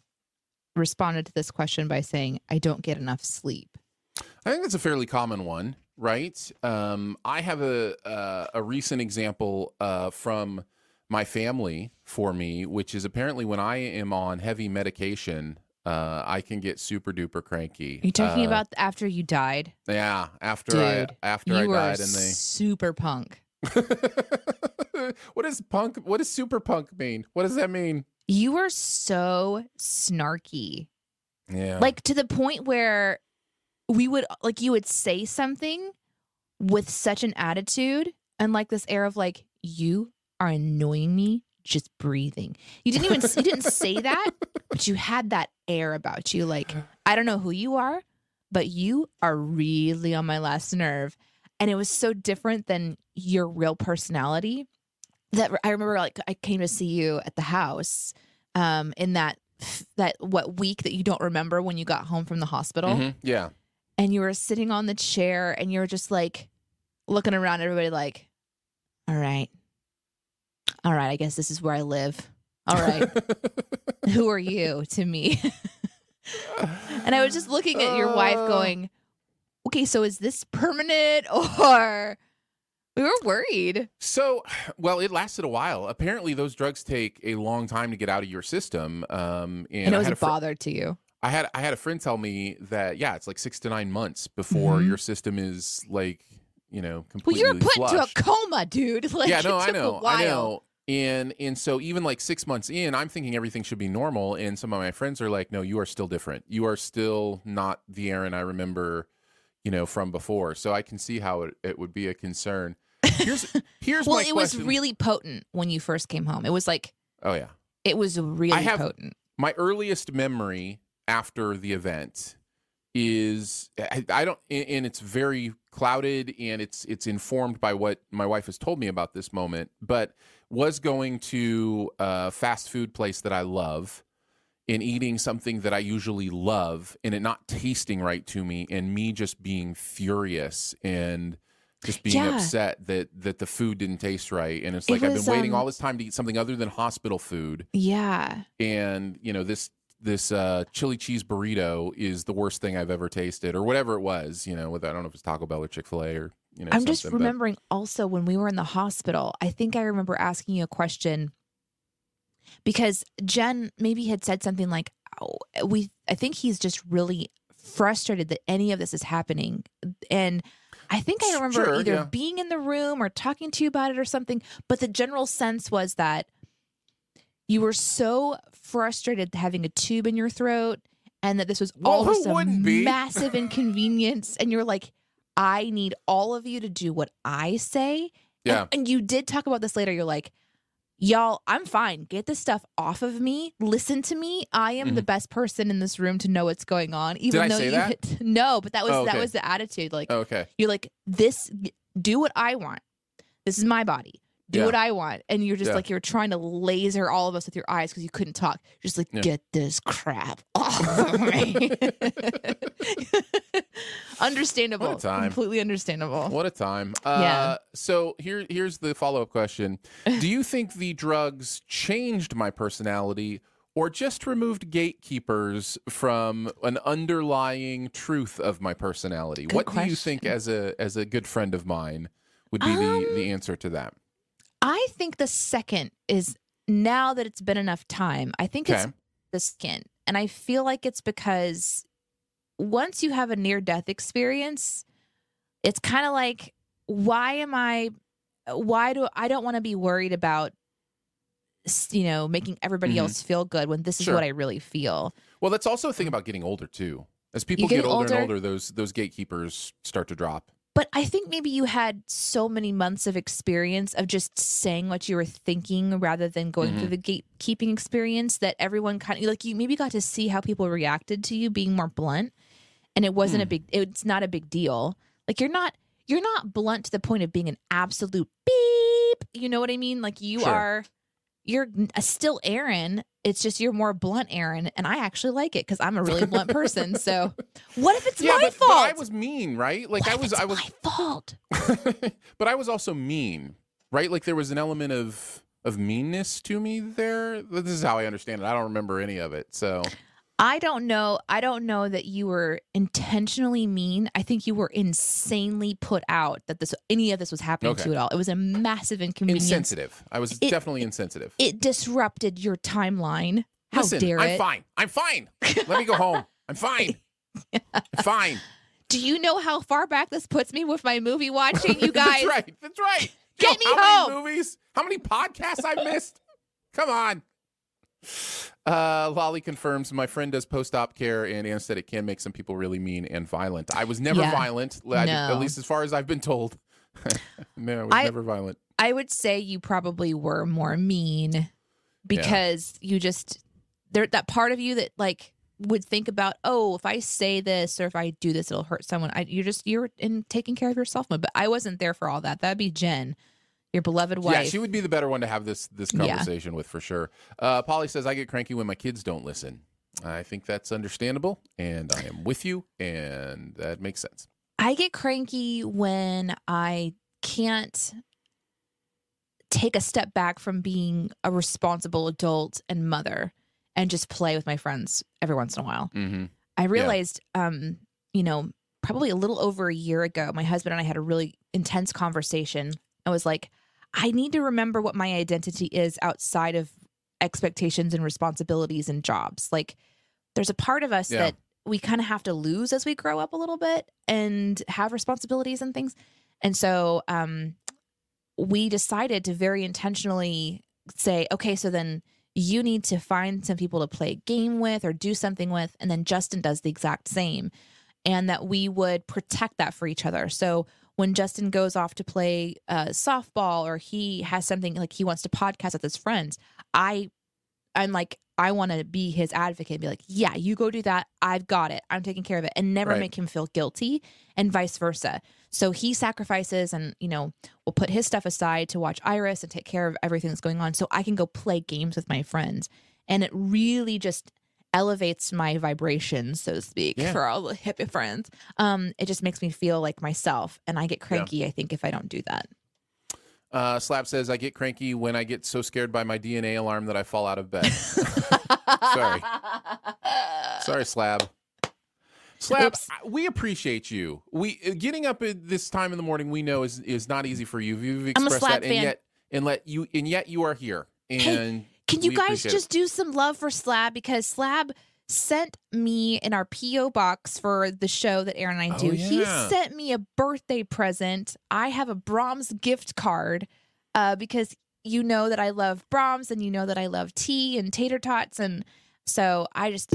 responded to this question by saying, I don't get enough sleep.
I think that's a fairly common one, right? Um, I have a uh, a recent example uh, from my family for me, which is apparently when I am on heavy medication, uh, I can get super duper cranky.
Are you talking
Uh,
about after you died?
Yeah, after
Dude,
I after
you
I died, and they.
super punk.
what does punk? What does super punk mean? What does that mean?
You were so snarky.
Yeah,
like to the point where we would like you would say something with such an attitude and like this air of like you are annoying me just breathing you didn't even you didn't say that but you had that air about you like i don't know who you are but you are really on my last nerve and it was so different than your real personality that i remember like i came to see you at the house um in that that what week that you don't remember when you got home from the hospital?
Mhm, yeah.
and you were sitting on the chair and you were just like looking around everybody like all right. All right i guess this is where i live. All right. Who are you to me? And i was just looking at your wife
Oh.
going okay so is this permanent or we were worried
So, well, it lasted a while. Apparently, those drugs take a long time to get out of your system. Um, and,
and, it was a
a fr-
bother to you
I had I had a friend tell me that yeah, it's like six to nine months before
Mhm.
your system is like you know completely.
well
completely
you were put into a coma dude like
yeah, no, I know, I know. And and so even like six months in, I'm thinking everything should be normal, and some of my friends are like, "No, you are still different. You are still not the Aaron I remember, you know, from before." So I can see how it, it would be a concern. Here's here's
well it was really potent when you first came home it was like
oh yeah,
it was really
have-
potent
my earliest memory after the event is I, I don't and it's very clouded and it's it's informed by what my wife has told me about this moment but was going to a fast food place that I love and eating something that I usually love and it not tasting right to me and me just being furious and just being
Yeah.
upset that that the food didn't taste right and it's
It
like I've been waiting
um,
all this time to eat something other than hospital food
yeah
and you know this this uh, chili cheese burrito is the worst thing I've ever tasted, or whatever it was. You know, with I don't know if it's Taco Bell or Chick Fil A or you know.
I'm just
something, but-
remembering also when we were in the hospital, I think I remember asking you a question because Jen maybe had said something like, oh, "We, I think he's just really frustrated that any of this is happening," and I think I remember
Sure,
either
yeah.
being in the room or talking to you about it or something. But the general sense was that you were so frustrated having a tube in your throat, and that this was all
Well,
just
who
a massive inconvenience, and you're like. I need all of you to do what I say. And-
Yeah.
And, you did talk about this later. You're like, y'all, I'm fine. Get this stuff off of me. Listen to me. I am the best person in this room to know what's going on. Even
Mm-hmm. I
though
say
you
that?
no, but that was
Oh,
that was the attitude. Like
Oh, okay.
you're like, this do what I want. This is my body. Do
Yeah.
what I want. And you're just
Yeah.
like you're trying to laser all of us with your eyes because you couldn't talk. You're just like,
Yeah.
get this crap off of me. understandable.
What a time.
Completely understandable.
What a time. Uh,
Yeah.
So here, here's the follow up question: Do you think the drugs changed my personality, or just removed gatekeepers from an underlying truth of my personality?
Good
what do you think as a as a good friend of mine would be the
Um,
the answer to that?
I think the second is now that it's been enough time. I think it's the skin. And I feel like it's because once you have a near death experience, it's kind of like, why am I, why do I don't want to be worried about, you know, making everybody
Mhm.
else feel good when this is
Sure.
what I really feel.
Well, that's also a thing about getting older too. As people
getting
get older, and
older-
older, those those gatekeepers start to drop.
But I think maybe you had so many months of experience of just saying what you were thinking rather than going
Mhm.
through the gatekeeping experience that everyone kind of like you maybe got to see how people reacted to you being more blunt and it wasn't a
Hmm.
big it's not a big deal. Like you're not you're not blunt to the point of being an absolute beep. You know what I mean? Like you
Sure.
are you're still Aaron. It's just you're more blunt Aaron and I actually like it cuz I'm a really blunt person. So what if it's
yeah,
my
but,
fault?
but I was mean, right? Like
What
I was,
it's
I was,
my fault.
but I was also mean, right? Like there was an element of of meanness to me there. This is how I understand it. I don't remember any of it. So
I don't know. I don't know that you were intentionally mean. I think you were insanely put out that this any of this was happening
Okay.
to you at all. It was a massive inconvenience.
insensitive. I was
It-
definitely insensitive.
It disrupted your timeline. How
Listen,
dare
I'm
it?
fine. I'm fine. Let me go home. I'm fine. I'm fine.
Do you know how far back this puts me with my movie watching, you guys?
That's right. That's right. You
Get
know
me
how
home.
Many movies? How many podcasts I missed? Come on. Uh, Lolly confirms my friend does post-op care and anesthetic can make some people really mean and violent. I was never
Yeah.
violent,
No.
at least as far as I've been told. no, I was
I-
never violent.
I would say you probably were more mean because you just there that part of you that like would think about oh if I say this or if I do this it'll hurt someone. I you're just you're in taking care of yourself mode. But I wasn't there for all that. That'd be Jen, your beloved wife.
Yeah, she would be the better one to have this this
Yeah.
conversation with for sure. Uh, Polly says I get cranky when my kids don't listen. I think that's understandable, and I am with you, and that makes sense.
I get cranky when I can't take a step back from being a responsible adult and mother and just play with my friends every once in a while.
Mm-hmm.
I realized, um, you know, probably a little over a year ago, my husband and I had a really intense conversation. I was like, I need to remember what my identity is outside of expectations and responsibilities and jobs. Like, there's a part of us
Yeah.
that we kind of have to lose as we grow up a little bit and have responsibilities and things. And so, um, we decided to very intentionally say, okay, so then you need to find some people to play a game with or do something with. And then Justin does the exact same. And that we would protect that for each other. So when Justin goes off to play uh, softball or he has something like he wants to podcast with his friends, I, I'm like, I want to be his advocate and be like, yeah, you go do that. I've got it. I'm taking care of it and never
Right.
make him feel guilty and vice versa. So he sacrifices and, you know, will put his stuff aside to watch Iris and take care of everything that's going on so I can go play games with my friends. And it really just elevates my vibrations, so to speak,
Yeah.
for all the hippie friends. Um, it just makes me feel like myself. And I get cranky, I think, if I don't do that.
Uh, Slap says I get cranky when I get so scared by my DNA alarm that I fall out of bed. Sorry. Sorry, Slab. Slab,
Oops.
We appreciate you. We uh, getting up at this time in the morning. We know is is not easy for you. You've expressed that, and yet and let you and yet you are here. And
Can you
we
guys
appreciate it.
just do some love for Slab because Slab sent me in our PO box for the show that Aaron and I
Oh,
do. He sent me a birthday present. I have a Braum's gift card uh, because you know that I love Braum's and you know that I love tea and tater tots and so I just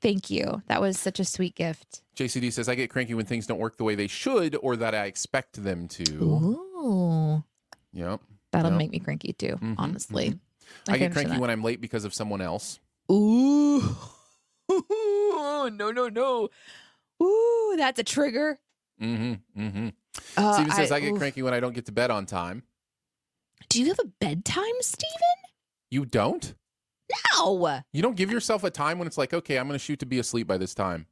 thank you. That was such a sweet gift.
JCD says I get cranky when things don't work the way they should or that I expect them to.
Ooh.
Yep.
That'll
Yep.
make me cranky too,
Mhm,
honestly.
mhm.
I,
I, get cranky
that.
when I'm late because of someone else.
Ooh. no, no, no. Ooh, that's a trigger.
Mm-hmm. Mm-hmm.
Uh,
Steven says I, get
oof.
cranky when I don't get to bed on time.
Do you have a bedtime, Steven?
You don't?
No.
You don't give yourself a time when it's like, okay, I'm going to shoot to be asleep by this time.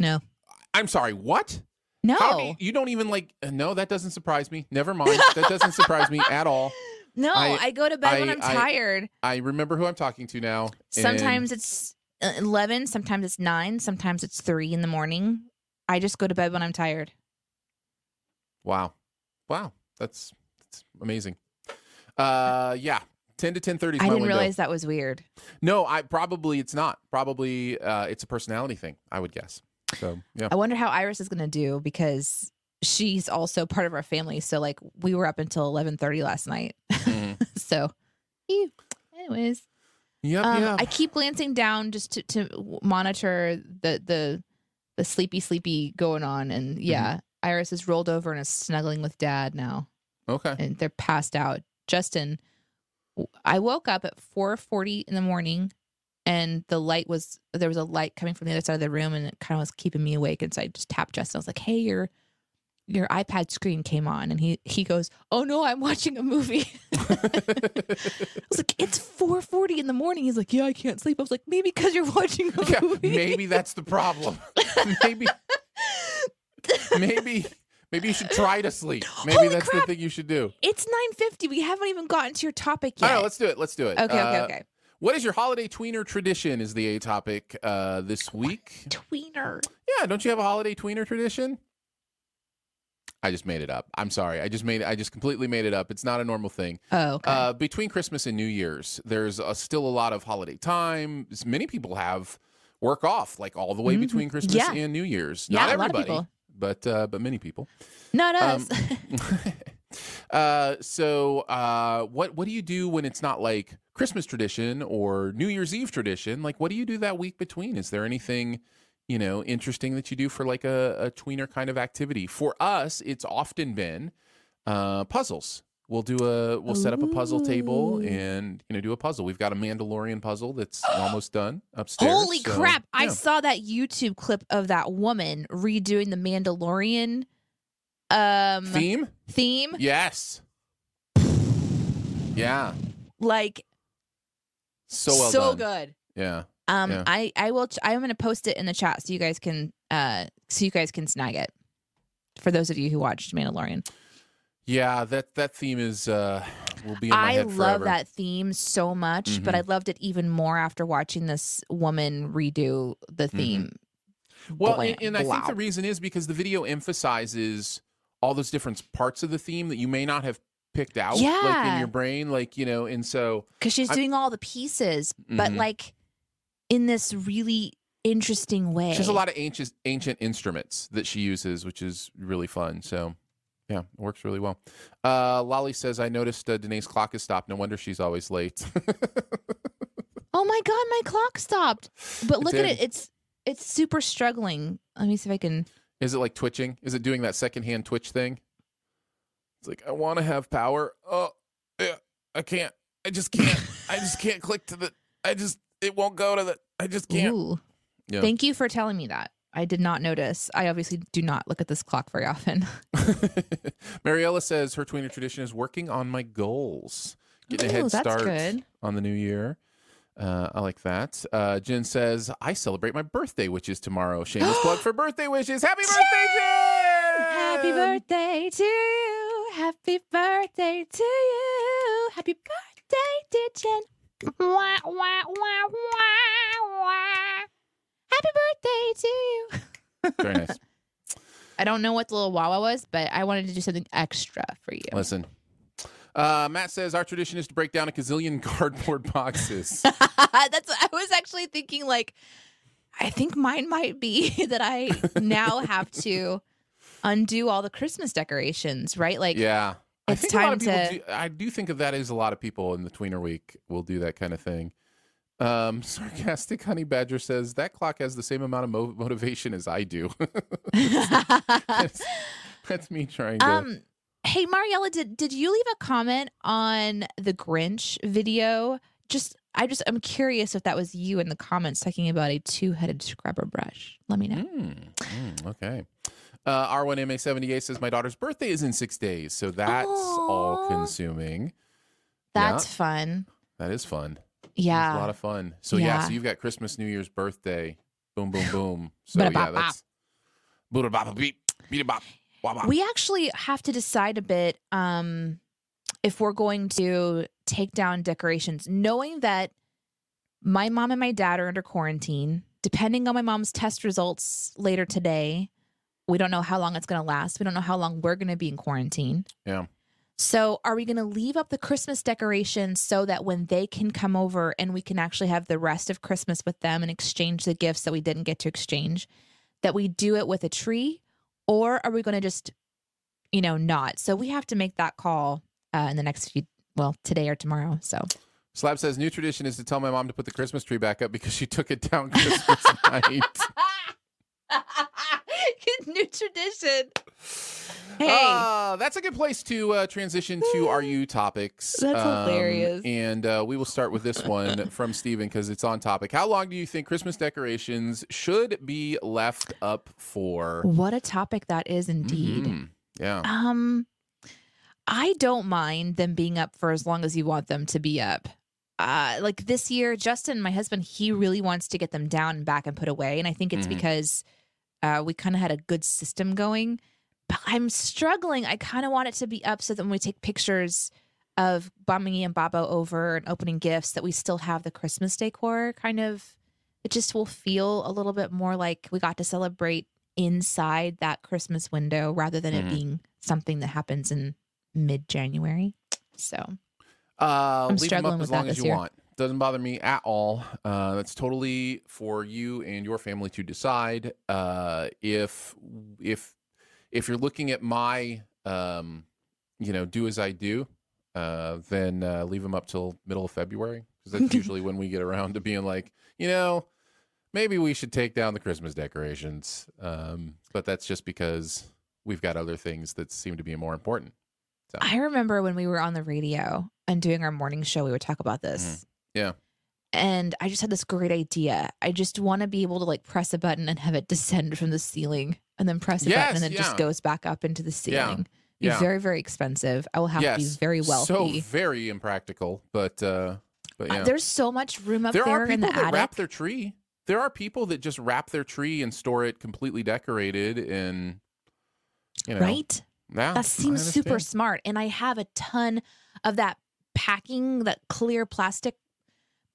No.
I'm sorry, what?
No.
Do you, you don't even like? No, that doesn't surprise me. Never mind. that doesn't surprise me at all.
No,
I-
I, go to bed when
I-
I'm
I-
tired.
I remember who I'm talking to now.
Sometimes it's uh, 11, sometimes it's 9, sometimes it's 3 in the morning. I just go to bed when I'm tired.
wow, wow, that's that's amazing. Uh, yeah, ten to ten thirty.
I
my
didn't realize that was weird.
No, I probably it's not. Probably uh, it's a personality thing. I would guess. So yeah.
I wonder how Iris is going to do because she's also part of our family. So like we were up until 11:30 last night.
Mhm.
so ew. anyways,
Yep.
um,
yep.
I keep glancing down just to, to monitor the the the sleepy sleepy going on and yeah, Iris is rolled over and is snuggling with dad now.
okay.
and they're passed out. Justin, I woke up at 4:40 in the morning, and the light was there was a light coming from the other side of the room, and it kind of was keeping me awake. And so I just tapped Justin. I was like, "Hey, your your iPad screen came on," and he he goes, "Oh no, I'm watching a movie." I was like, "It's 4:40 in the morning." He's like, "Yeah, I can't sleep." I was like, "Maybe because you're watching a
yeah,
movie."
maybe that's the problem. maybe, maybe, maybe you should try to sleep. Maybe
Holy
that's
crap.
the thing you should do.
It's 9:50. We haven't even gotten to your topic yet.
right, let's do it. Let's do it.
okay, okay,
Uh,
okay.
What is your holiday tweener tradition? Is the A topic uh, this week?
Tweener.
Yeah, don't you have a holiday tweener tradition? I just made it up. I'm sorry. I just made. I just completely made it up. It's not a normal thing.
Oh, okay.
Uh, between Christmas and New Year's, there's uh still a lot of holiday time. Many people have work off, like all the way
Mhm.
between Christmas
Yeah.
and New Year's.
Yeah,
Not
a
everybody, but uh, but many people.
Not
um,
us.
uh, so, uh, what what do you do when it's not like Christmas tradition or New Year's Eve tradition? Like, what do you do that week between? Is there anything you know interesting that you do for like a, a tweener kind of activity? For us, it's often been uh, puzzles. We'll do a we'll set up a puzzle table and you know do a puzzle. We've got a Mandalorian puzzle that's almost done upstairs.
Holy
so,
crap. I saw that YouTube clip of that woman redoing the Mandalorian um
theme.
theme.
Yes. Yeah.
Like
So well
so
done.
good.
Yeah.
Um
Yeah.
I I will ch- I'm going to post it in the chat so you guys can uh so you guys can snag it. For those of you who watched Mandalorian.
Yeah, that that theme is uh will be
I love that theme so much, but
Mhm.
I loved it even more after watching this woman redo the theme.
Mm-hmm. Well, and, and I think the reason is because the video emphasizes all those different parts of the theme that you may not have picked out yeah. like in your brain like, you know, and so
because she's
I'm-
doing all the pieces, but
Mhm.
like in this really interesting way.
she has a lot of ancient ancient instruments that she uses, which is really fun. So yeah, it works really well. Uh Lolly says I noticed uh, Danae's clock has stopped. No wonder she's always late.
Oh my god, my clock stopped. But
It
look at it; it's it's super struggling. Let me see if I can.
Is it like twitching? Is it doing that secondhand twitch thing? It's like I want to have power. Oh, yeah, I can't. I just can't. I just can't click to the. I just it won't go to the. I just can't.
Ooh,
Yeah.
thank you for telling me that. I did not notice. I obviously do not look at this clock very often.
Mariella says her tweener tradition is working on my goals, getting a head
that's
start
good.
on the new year. Uh, I like that. Uh, Jen says I celebrate my birthday, which is tomorrow. Shameless plug for birthday wishes. Happy birthday, Jen!
Happy birthday to you. Happy birthday to you. Happy birthday, dear Jen. Wah, wah, wah. Happy birthday to you.
Very nice.
I don't know what the little wawa was, but I wanted to do something extra for you.
Listen. Uh, Matt says our tradition is to break down a gazillion cardboard boxes.
That's I was actually thinking like I think mine might be that I now have to undo all the Christmas decorations, right? Like
yeah. I
it's
think a lot of people
time
do, I do think of that as a lot of people in the tweener week will do that kind of thing. Um, sarcastic honey badger says that clock has the same amount of mo- motivation as I do. that's, that's me trying to.
Um hey Mariella, did did you leave a comment on the Grinch video? Just I just I'm curious if that was you in the comments talking about a two-headed scrubber brush. Let me know.
Mm, mm, okay. Uh, R1MA78 says my daughter's birthday is in six days, so that's all consuming.
That's
yeah.
fun.
That is fun. It's
Yeah.
a lot of fun. So yeah.
Yeah.
so you've got Christmas, New Year's, birthday, boom, boom, boom. So yeah, that's Buddha bop beat a bop.
We actually have to decide a bit. Um, if we're going to take down decorations, knowing that my mom and my dad are under quarantine. Depending on my mom's test results later today, we don't know how long it's going to last. We don't know how long we're going to be in quarantine.
Yeah.
So, are we going to leave up the Christmas decorations so that when they can come over and we can actually have the rest of Christmas with them and exchange the gifts that we didn't get to exchange, that we do it with a tree? Or are we going to just, you know, not? So, we have to make that call uh, in the next few, well, today or tomorrow. So,
Slab says new tradition is to tell my mom to put the Christmas tree back up because she took it down Christmas night.
new tradition. Hey,
Uh, that's a good place to uh, transition to our you topics. Um,
That's hilarious.
And uh, we will start with this one from Steven because it's on topic. How long do you think Christmas decorations should be left up for?
what a topic that is indeed.
Mhm. Yeah.
Um, I don't mind them being up for as long as you want them to be up. Uh, like this year, Justin, my husband, he really wants to get them down and back and put away, and I think it's
Mhm.
because uh, we kind of had a good system going. But I'm struggling. I kind of want it to be up so that when we take pictures of Bummy and Babo over and opening gifts, that we still have the Christmas decor. Kind of, it just will feel a little bit more like we got to celebrate inside that Christmas window rather than
Mhm.
it being something that happens in mid January. So
Uh, leave them
struggling
up as
with that
long as
this
you
year.
want. Doesn't bother me at all. Uh, that's totally for you and your family to decide. Uh, if if if you're looking at my, um, you know, do as I do, uh, then uh, leave them up till middle of February because that's usually when we get around to being like, you know, maybe we should take down the Christmas decorations. Um, but that's just because we've got other things that seem to be more important.
I remember when we were on the radio and doing our morning show, we would talk about this.
Yeah.
And I just had this great idea. I just want to be able to like press a button and have it descend from the ceiling and then press a
Yes,
button and then it
yeah.
just goes back up into the
Yeah,
ceiling. Be
yeah.
very, very expensive. I will have to be very wealthy.
So very impractical, but uh, but
Uh, there's so much room up
there
there,
are people
the
that
attic.
wrap their tree. There are people that just wrap their tree and store it completely decorated, and you know,
right?
Yeah,
That seems super smart. And I have a ton of that packing, that clear plastic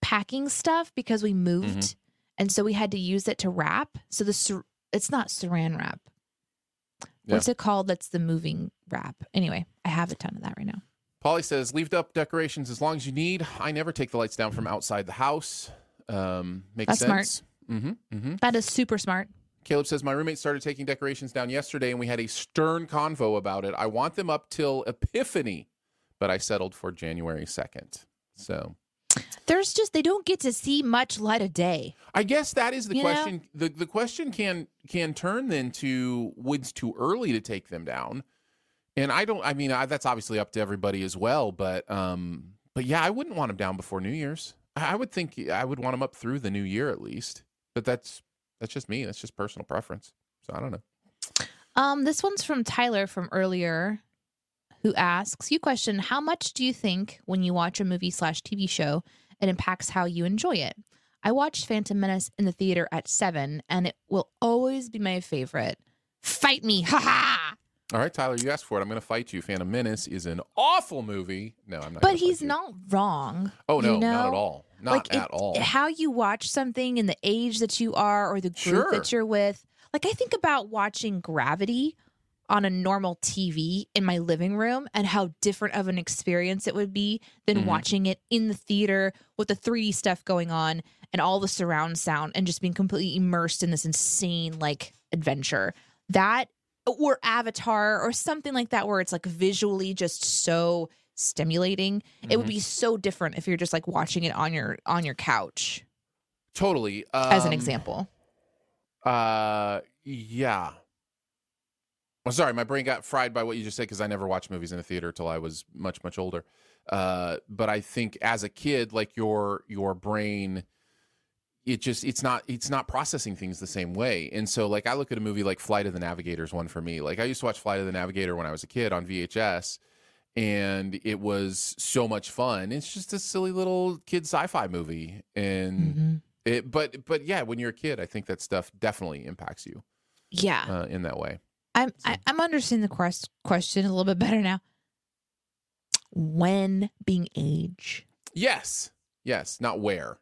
packing stuff because we moved.
Mm-hmm.
And so we had to use it to wrap. So the sur- it's not saran wrap. What's it called? That's the moving wrap. Anyway, I have a ton of that right now.
Polly says, "Leave up decorations as long as you need. I never take the lights down from outside the house. Um, makes
That's smart.
sense. Mm-hmm, mm-hmm.
That is super smart.
Caleb says, My roommate started taking decorations down yesterday and we had a stern convo about it. I want them up till Epiphany, but I settled for January 2nd. So
There's just they don't get to see much light of day.
I guess that is the
You know?
question. The, the question can can turn then to when's too early to take them down. And I don't, I mean, I, that's obviously up to everybody as well. But, um, but yeah, I wouldn't want them down before New Year's. I I would think I would want them up through the new year at least. But that's, that's just me. That's just personal preference. So I don't know.
Um, this one's from Tyler from earlier, who asks you question: How much do you think when you watch a movie slash TV show it impacts how you enjoy it? I watched Phantom Menace in the theater at seven, and it will always be my favorite. Fight me, ha ha!
All right, Tyler, you asked for it. I'm going to fight you. Phantom Menace is an awful movie. No, I'm not.
But he's not wrong.
Oh no,
you know?
not at all. Not
like
at
it-
all.
How you watch something in the age that you are or the group
Sure.
that you're with. Like I think about watching Gravity on a normal TV in my living room and how different of an experience it would be than
Mhm.
watching it in the theater with the 3D stuff going on and all the surround sound and just being completely immersed in this insane like adventure. That or Avatar or something like that where it's like visually just so stimulating. It would
Mhm.
be so different if you're just like watching it on your on your couch
totally.
as an
Um,
example.
Uh, yeah. I'm sorry, my brain got fried by what you just said because I never watched movies in a theater till I was much, much older. Uh, but I think as a kid, like your your brain, it just it's not it's not processing things the same way. And so, like I look at a movie like Flight of the Navigator's one for me. Like I used to watch Flight of the Navigator when I was a kid on VHS, and it was so much fun. It's just a silly little kid sci-fi movie, and
Mhm.
it, but but yeah, when you're a kid, I think that stuff definitely impacts you
Yeah,
uh, in that way.
I'm I, I'm understanding the quest, question a little bit better now. when being age.
Yes. Yes. Not where.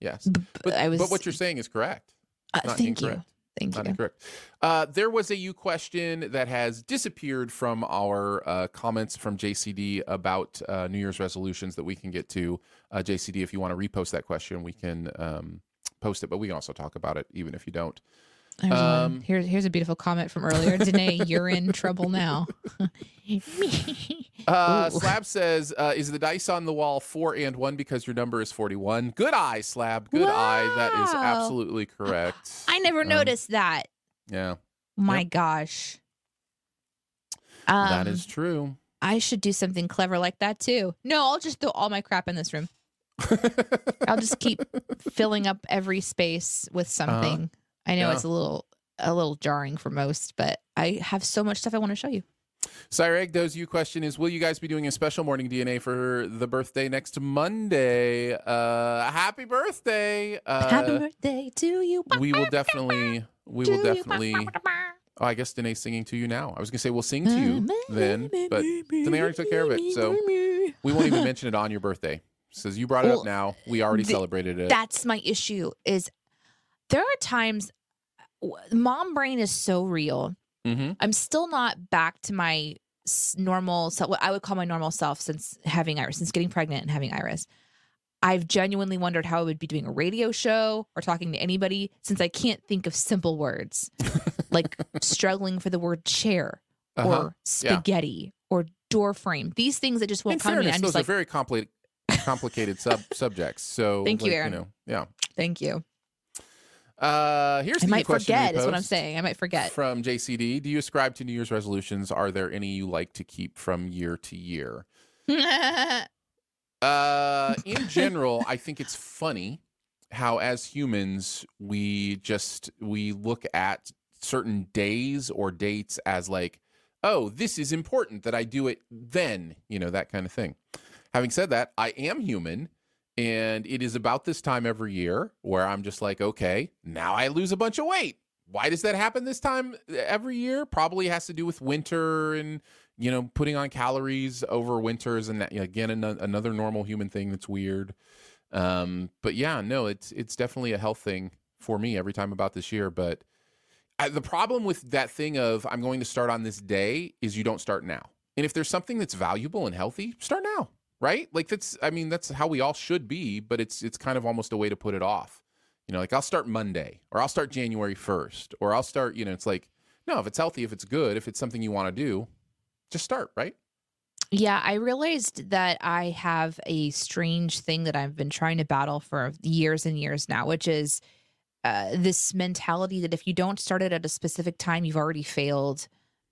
Yes.
B-
But,
I was.
but what you're saying is correct.
uh,
not
thank you. Thank
Not
you.
incorrect. Uh, there was a you question that has disappeared from our uh, comments from JCD about uh, New Year's resolutions that we can get to. Uh, JCD, if you want to repost that question, we can um, post it, but we can also talk about it even if you don't.
There's one.
Um,
Here's here's a beautiful comment from earlier. Danae, you're in trouble now.
Uh, Slab says, uh, "Is the dice on the wall four and one because your number is forty-one? Good eye, Slab. Good eye. That is absolutely correct.
I never
Um,
noticed that.
Yeah,
My gosh. Um,
that is true.
I should do something clever like that too. No, I'll just throw all my crap in this room. I'll just keep filling up every space with something. I know.
Yeah.
it's a little a little jarring for most, but I have so much stuff I want to show you.
Cyragdo's you question is: Will you guys be doing a special morning DNA for the birthday next Monday? Uh, happy birthday! Uh,
Happy birthday to you.
we will definitely, we will definitely. Oh, I guess Danae's singing to you now. I was gonna say we'll sing to you then, but Danae already took care of it, so we won't even mention it on your birthday. Says you brought it up now. We already celebrated it.
that's my issue is there are times mom brain is so real
mm-hmm.
i'm still not back to my normal self what i would call my normal self since having iris since getting pregnant and having iris i've genuinely wondered how i would be doing a radio show or talking to anybody since i can't think of simple words like struggling for the word chair
Uh-huh.
or spaghetti or door frame these things that just won't come to me i'm
those
just
are
like
very complicated, complicated sub subjects. So
Thank you,
like,
Aaron.
know, yeah.
thank you
Uh, here's
i might
question
forget is what i'm saying i might forget
From JCD, do you ascribe to New Year's resolutions? Are there any you like to keep from year to year? Uh, in general, I think it's funny how as humans we just we look at certain days or dates as like, oh, this is important that I do it then, you know, that kind of thing. Having said that, I am human and it is about this time every year where I'm just like, okay, now I lose a bunch of weight. Why does that happen this time every year? Probably has to do with winter and you know putting on calories over winters and that, again an- another normal human thing that's weird. Um, but yeah, no, it's it's definitely a health thing for me every time about this year. But I, the problem with that thing of I'm going to start on this day is you don't start now. And if there's something that's valuable and healthy, start now, right? Like that's I mean that's how we all should be, but it's it's kind of almost a way to put it off. You know, like I'll start Monday or I'll start January 1st or I'll start, you know, it's like no, if it's healthy, if it's good, if it's something you want to do, just start, right?
Yeah, I realized that I have a strange thing that I've been trying to battle for years and years now, which is uh, this mentality that if you don't start it at a specific time, you've already failed.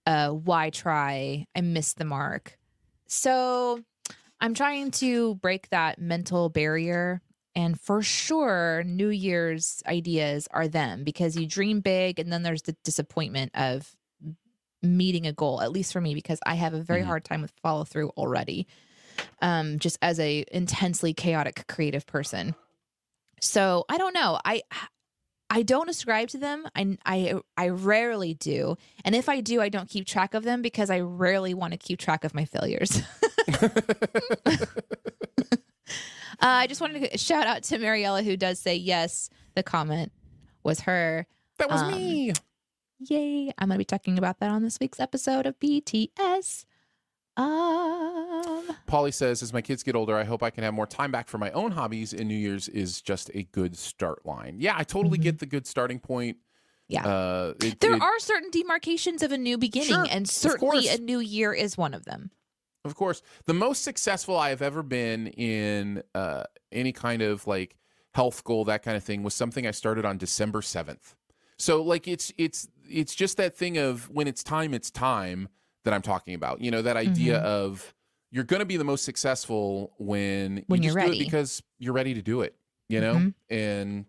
Uh, why try? I missed the mark. So I'm trying to break that mental barrier. And for sure, New Year's ideas are them because you dream big and then there's the disappointment of meeting a goal at least for me because i have a very
Mhm.
hard time with follow through already um just as a intensely chaotic creative person so i don't know i i don't ascribe to them i i i rarely do and if i do i don't keep track of them because i rarely want to keep track of my failures uh, i just wanted to shout out to mariella who does say yes the comment was her
that was
Um,
me.
Yay. I'm going to be talking about that on this week's episode of BTS. Um,
Polly says, as my kids get older, I hope I can have more time back for my own hobbies, and New Year's is just a good start line. Yeah, I totally
Mhm.
get the good starting point.
Yeah.
Uh, it-
there
it-
are certain demarcations of a new beginning,
Sure,
and certainly a new year is one of them.
Of course, the most successful I have ever been in uh, any kind of like health goal, that kind of thing, was something I started on December seventh. So like it's it's it's just that thing of when it's time, it's time that I'm talking about. You know that idea
Mhm.
of you're going to be the most successful when
When
you do
ready.
it because you're ready to do it. You know,
Mhm.
and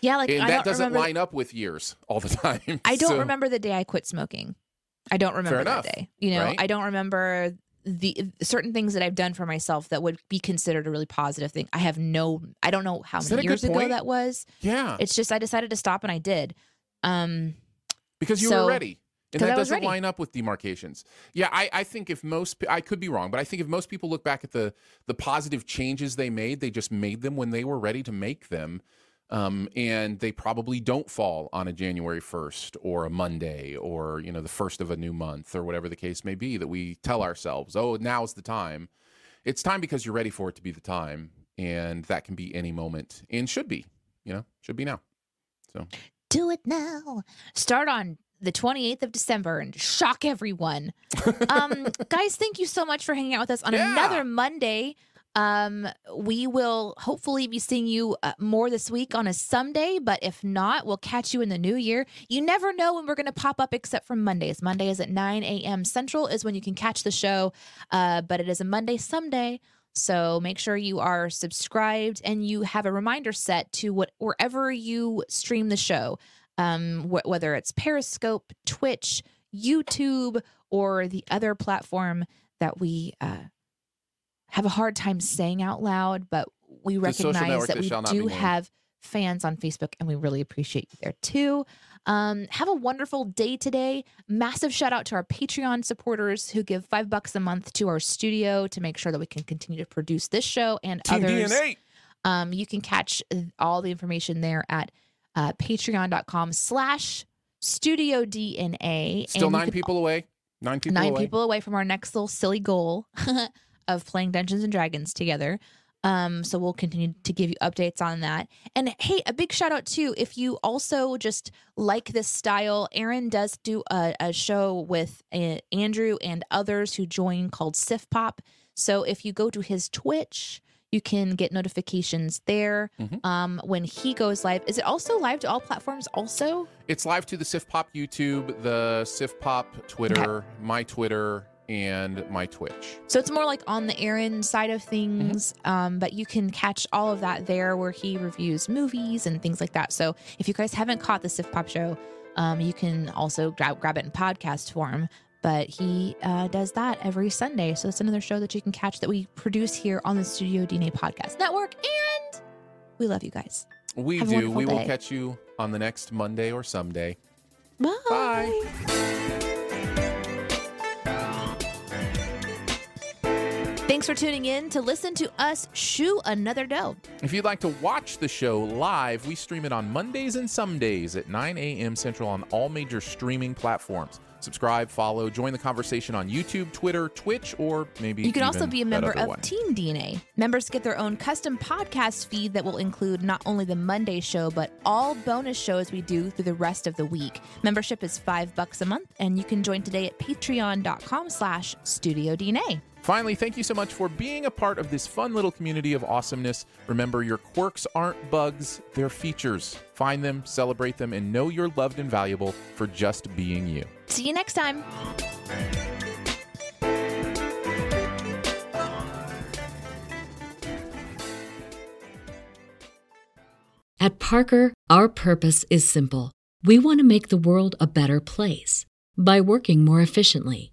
Yeah, like
and that doesn't
remember.
line up with years all the time.
I don't
So-
remember the day I quit smoking. I don't remember that
enough,
day. You know,
right?
I don't remember the certain things that I've done for myself that would be considered a really positive thing. I have no. I don't know how
Is
many years ago that was.
Yeah,
It's just I decided to stop and I did. Um,
because you
so-
were ready. And that doesn't
ready.
line up with demarcations. Yeah, I, I think if most, I could be wrong, but I think if most people look back at the the positive changes they made, they just made them when they were ready to make them, um, and they probably don't fall on a January first or a Monday or you know the first of a new month or whatever the case may be. That we tell ourselves, oh, now's the time. It's time because you're ready for it to be the time, and that can be any moment and should be, you know, should be now. So
Do it now. Start on the 28th of December and shock everyone. um, guys, thank you so much for hanging out with us on
Yeah.
another Monday. Um, we will hopefully be seeing you uh, more this week on a Sunday, but if not, we'll catch you in the new year. You never know when we're going to pop up except for Mondays. Mondays at 9 a.m. Central is when you can catch the show, uh, but it is a Monday someday. So make sure you are subscribed and you have a reminder set to what wherever you stream the show, um, wh- whether it's Periscope, Twitch, YouTube, or the other platform that we uh, have a hard time saying out loud, but we recognize that
that
we
shall not be
do have fans on Facebook, and we really appreciate you there too. Um, have a wonderful day today. Massive shout out to our Patreon supporters who give five bucks a month to our studio to make sure that we can continue to produce this show and
Team
others.
DNA.
Um, you can catch all the information there at uh, patreon.com slash studio DNA.
Still
And
nine people away. Nine people
nine
away.
people away from our next little silly goal of playing Dungeons and Dragons together. Um, so we'll continue to give you updates on that. And hey, a big shout out too if you also just like this style. Aaron does do a, a show with uh, Andrew and others who join called Sif Pop. So if you go to his Twitch, you can get notifications there
Mhm.
um, when he goes live. Is it also live to all platforms? Also,
It's live to the Sif Pop YouTube, the Sif Pop Twitter, my Twitter, and my Twitch.
So it's more like on the Aaron side of things, um, but you can catch all of that there where he reviews movies and things like that. So if you guys haven't caught the Sif Pop show, um, you can also grab, grab it in podcast form. But he uh, does that every Sunday. So it's another show that you can catch that we produce here on the Studio DNA Podcast Network. And we love you guys.
We
Have
do. We will catch you on the next Monday or someday.
Bye.
Bye.
Thanks for tuning in to listen to us shoe another dough.
If you'd like to watch the show live, we stream it on Mondays and some days at 9 a.m. Central on all major streaming platforms. Subscribe, follow, join the conversation on YouTube, Twitter, Twitch, or maybe
You can also be a member of
one.
Team DNA. Members get their own custom podcast feed that will include not only the Monday show, but all bonus shows we do through the rest of the week. Membership is five bucks a month, and you can join today at patreon.com slash studio DNA.
Finally, thank you so much for being a part of this fun little community of awesomeness. Remember, your quirks aren't bugs, they're features. Find them, celebrate them, and know you're loved and valuable for just being you.
See you next time.
At Parker, our purpose is simple. We want to make the world a better place by working more efficiently,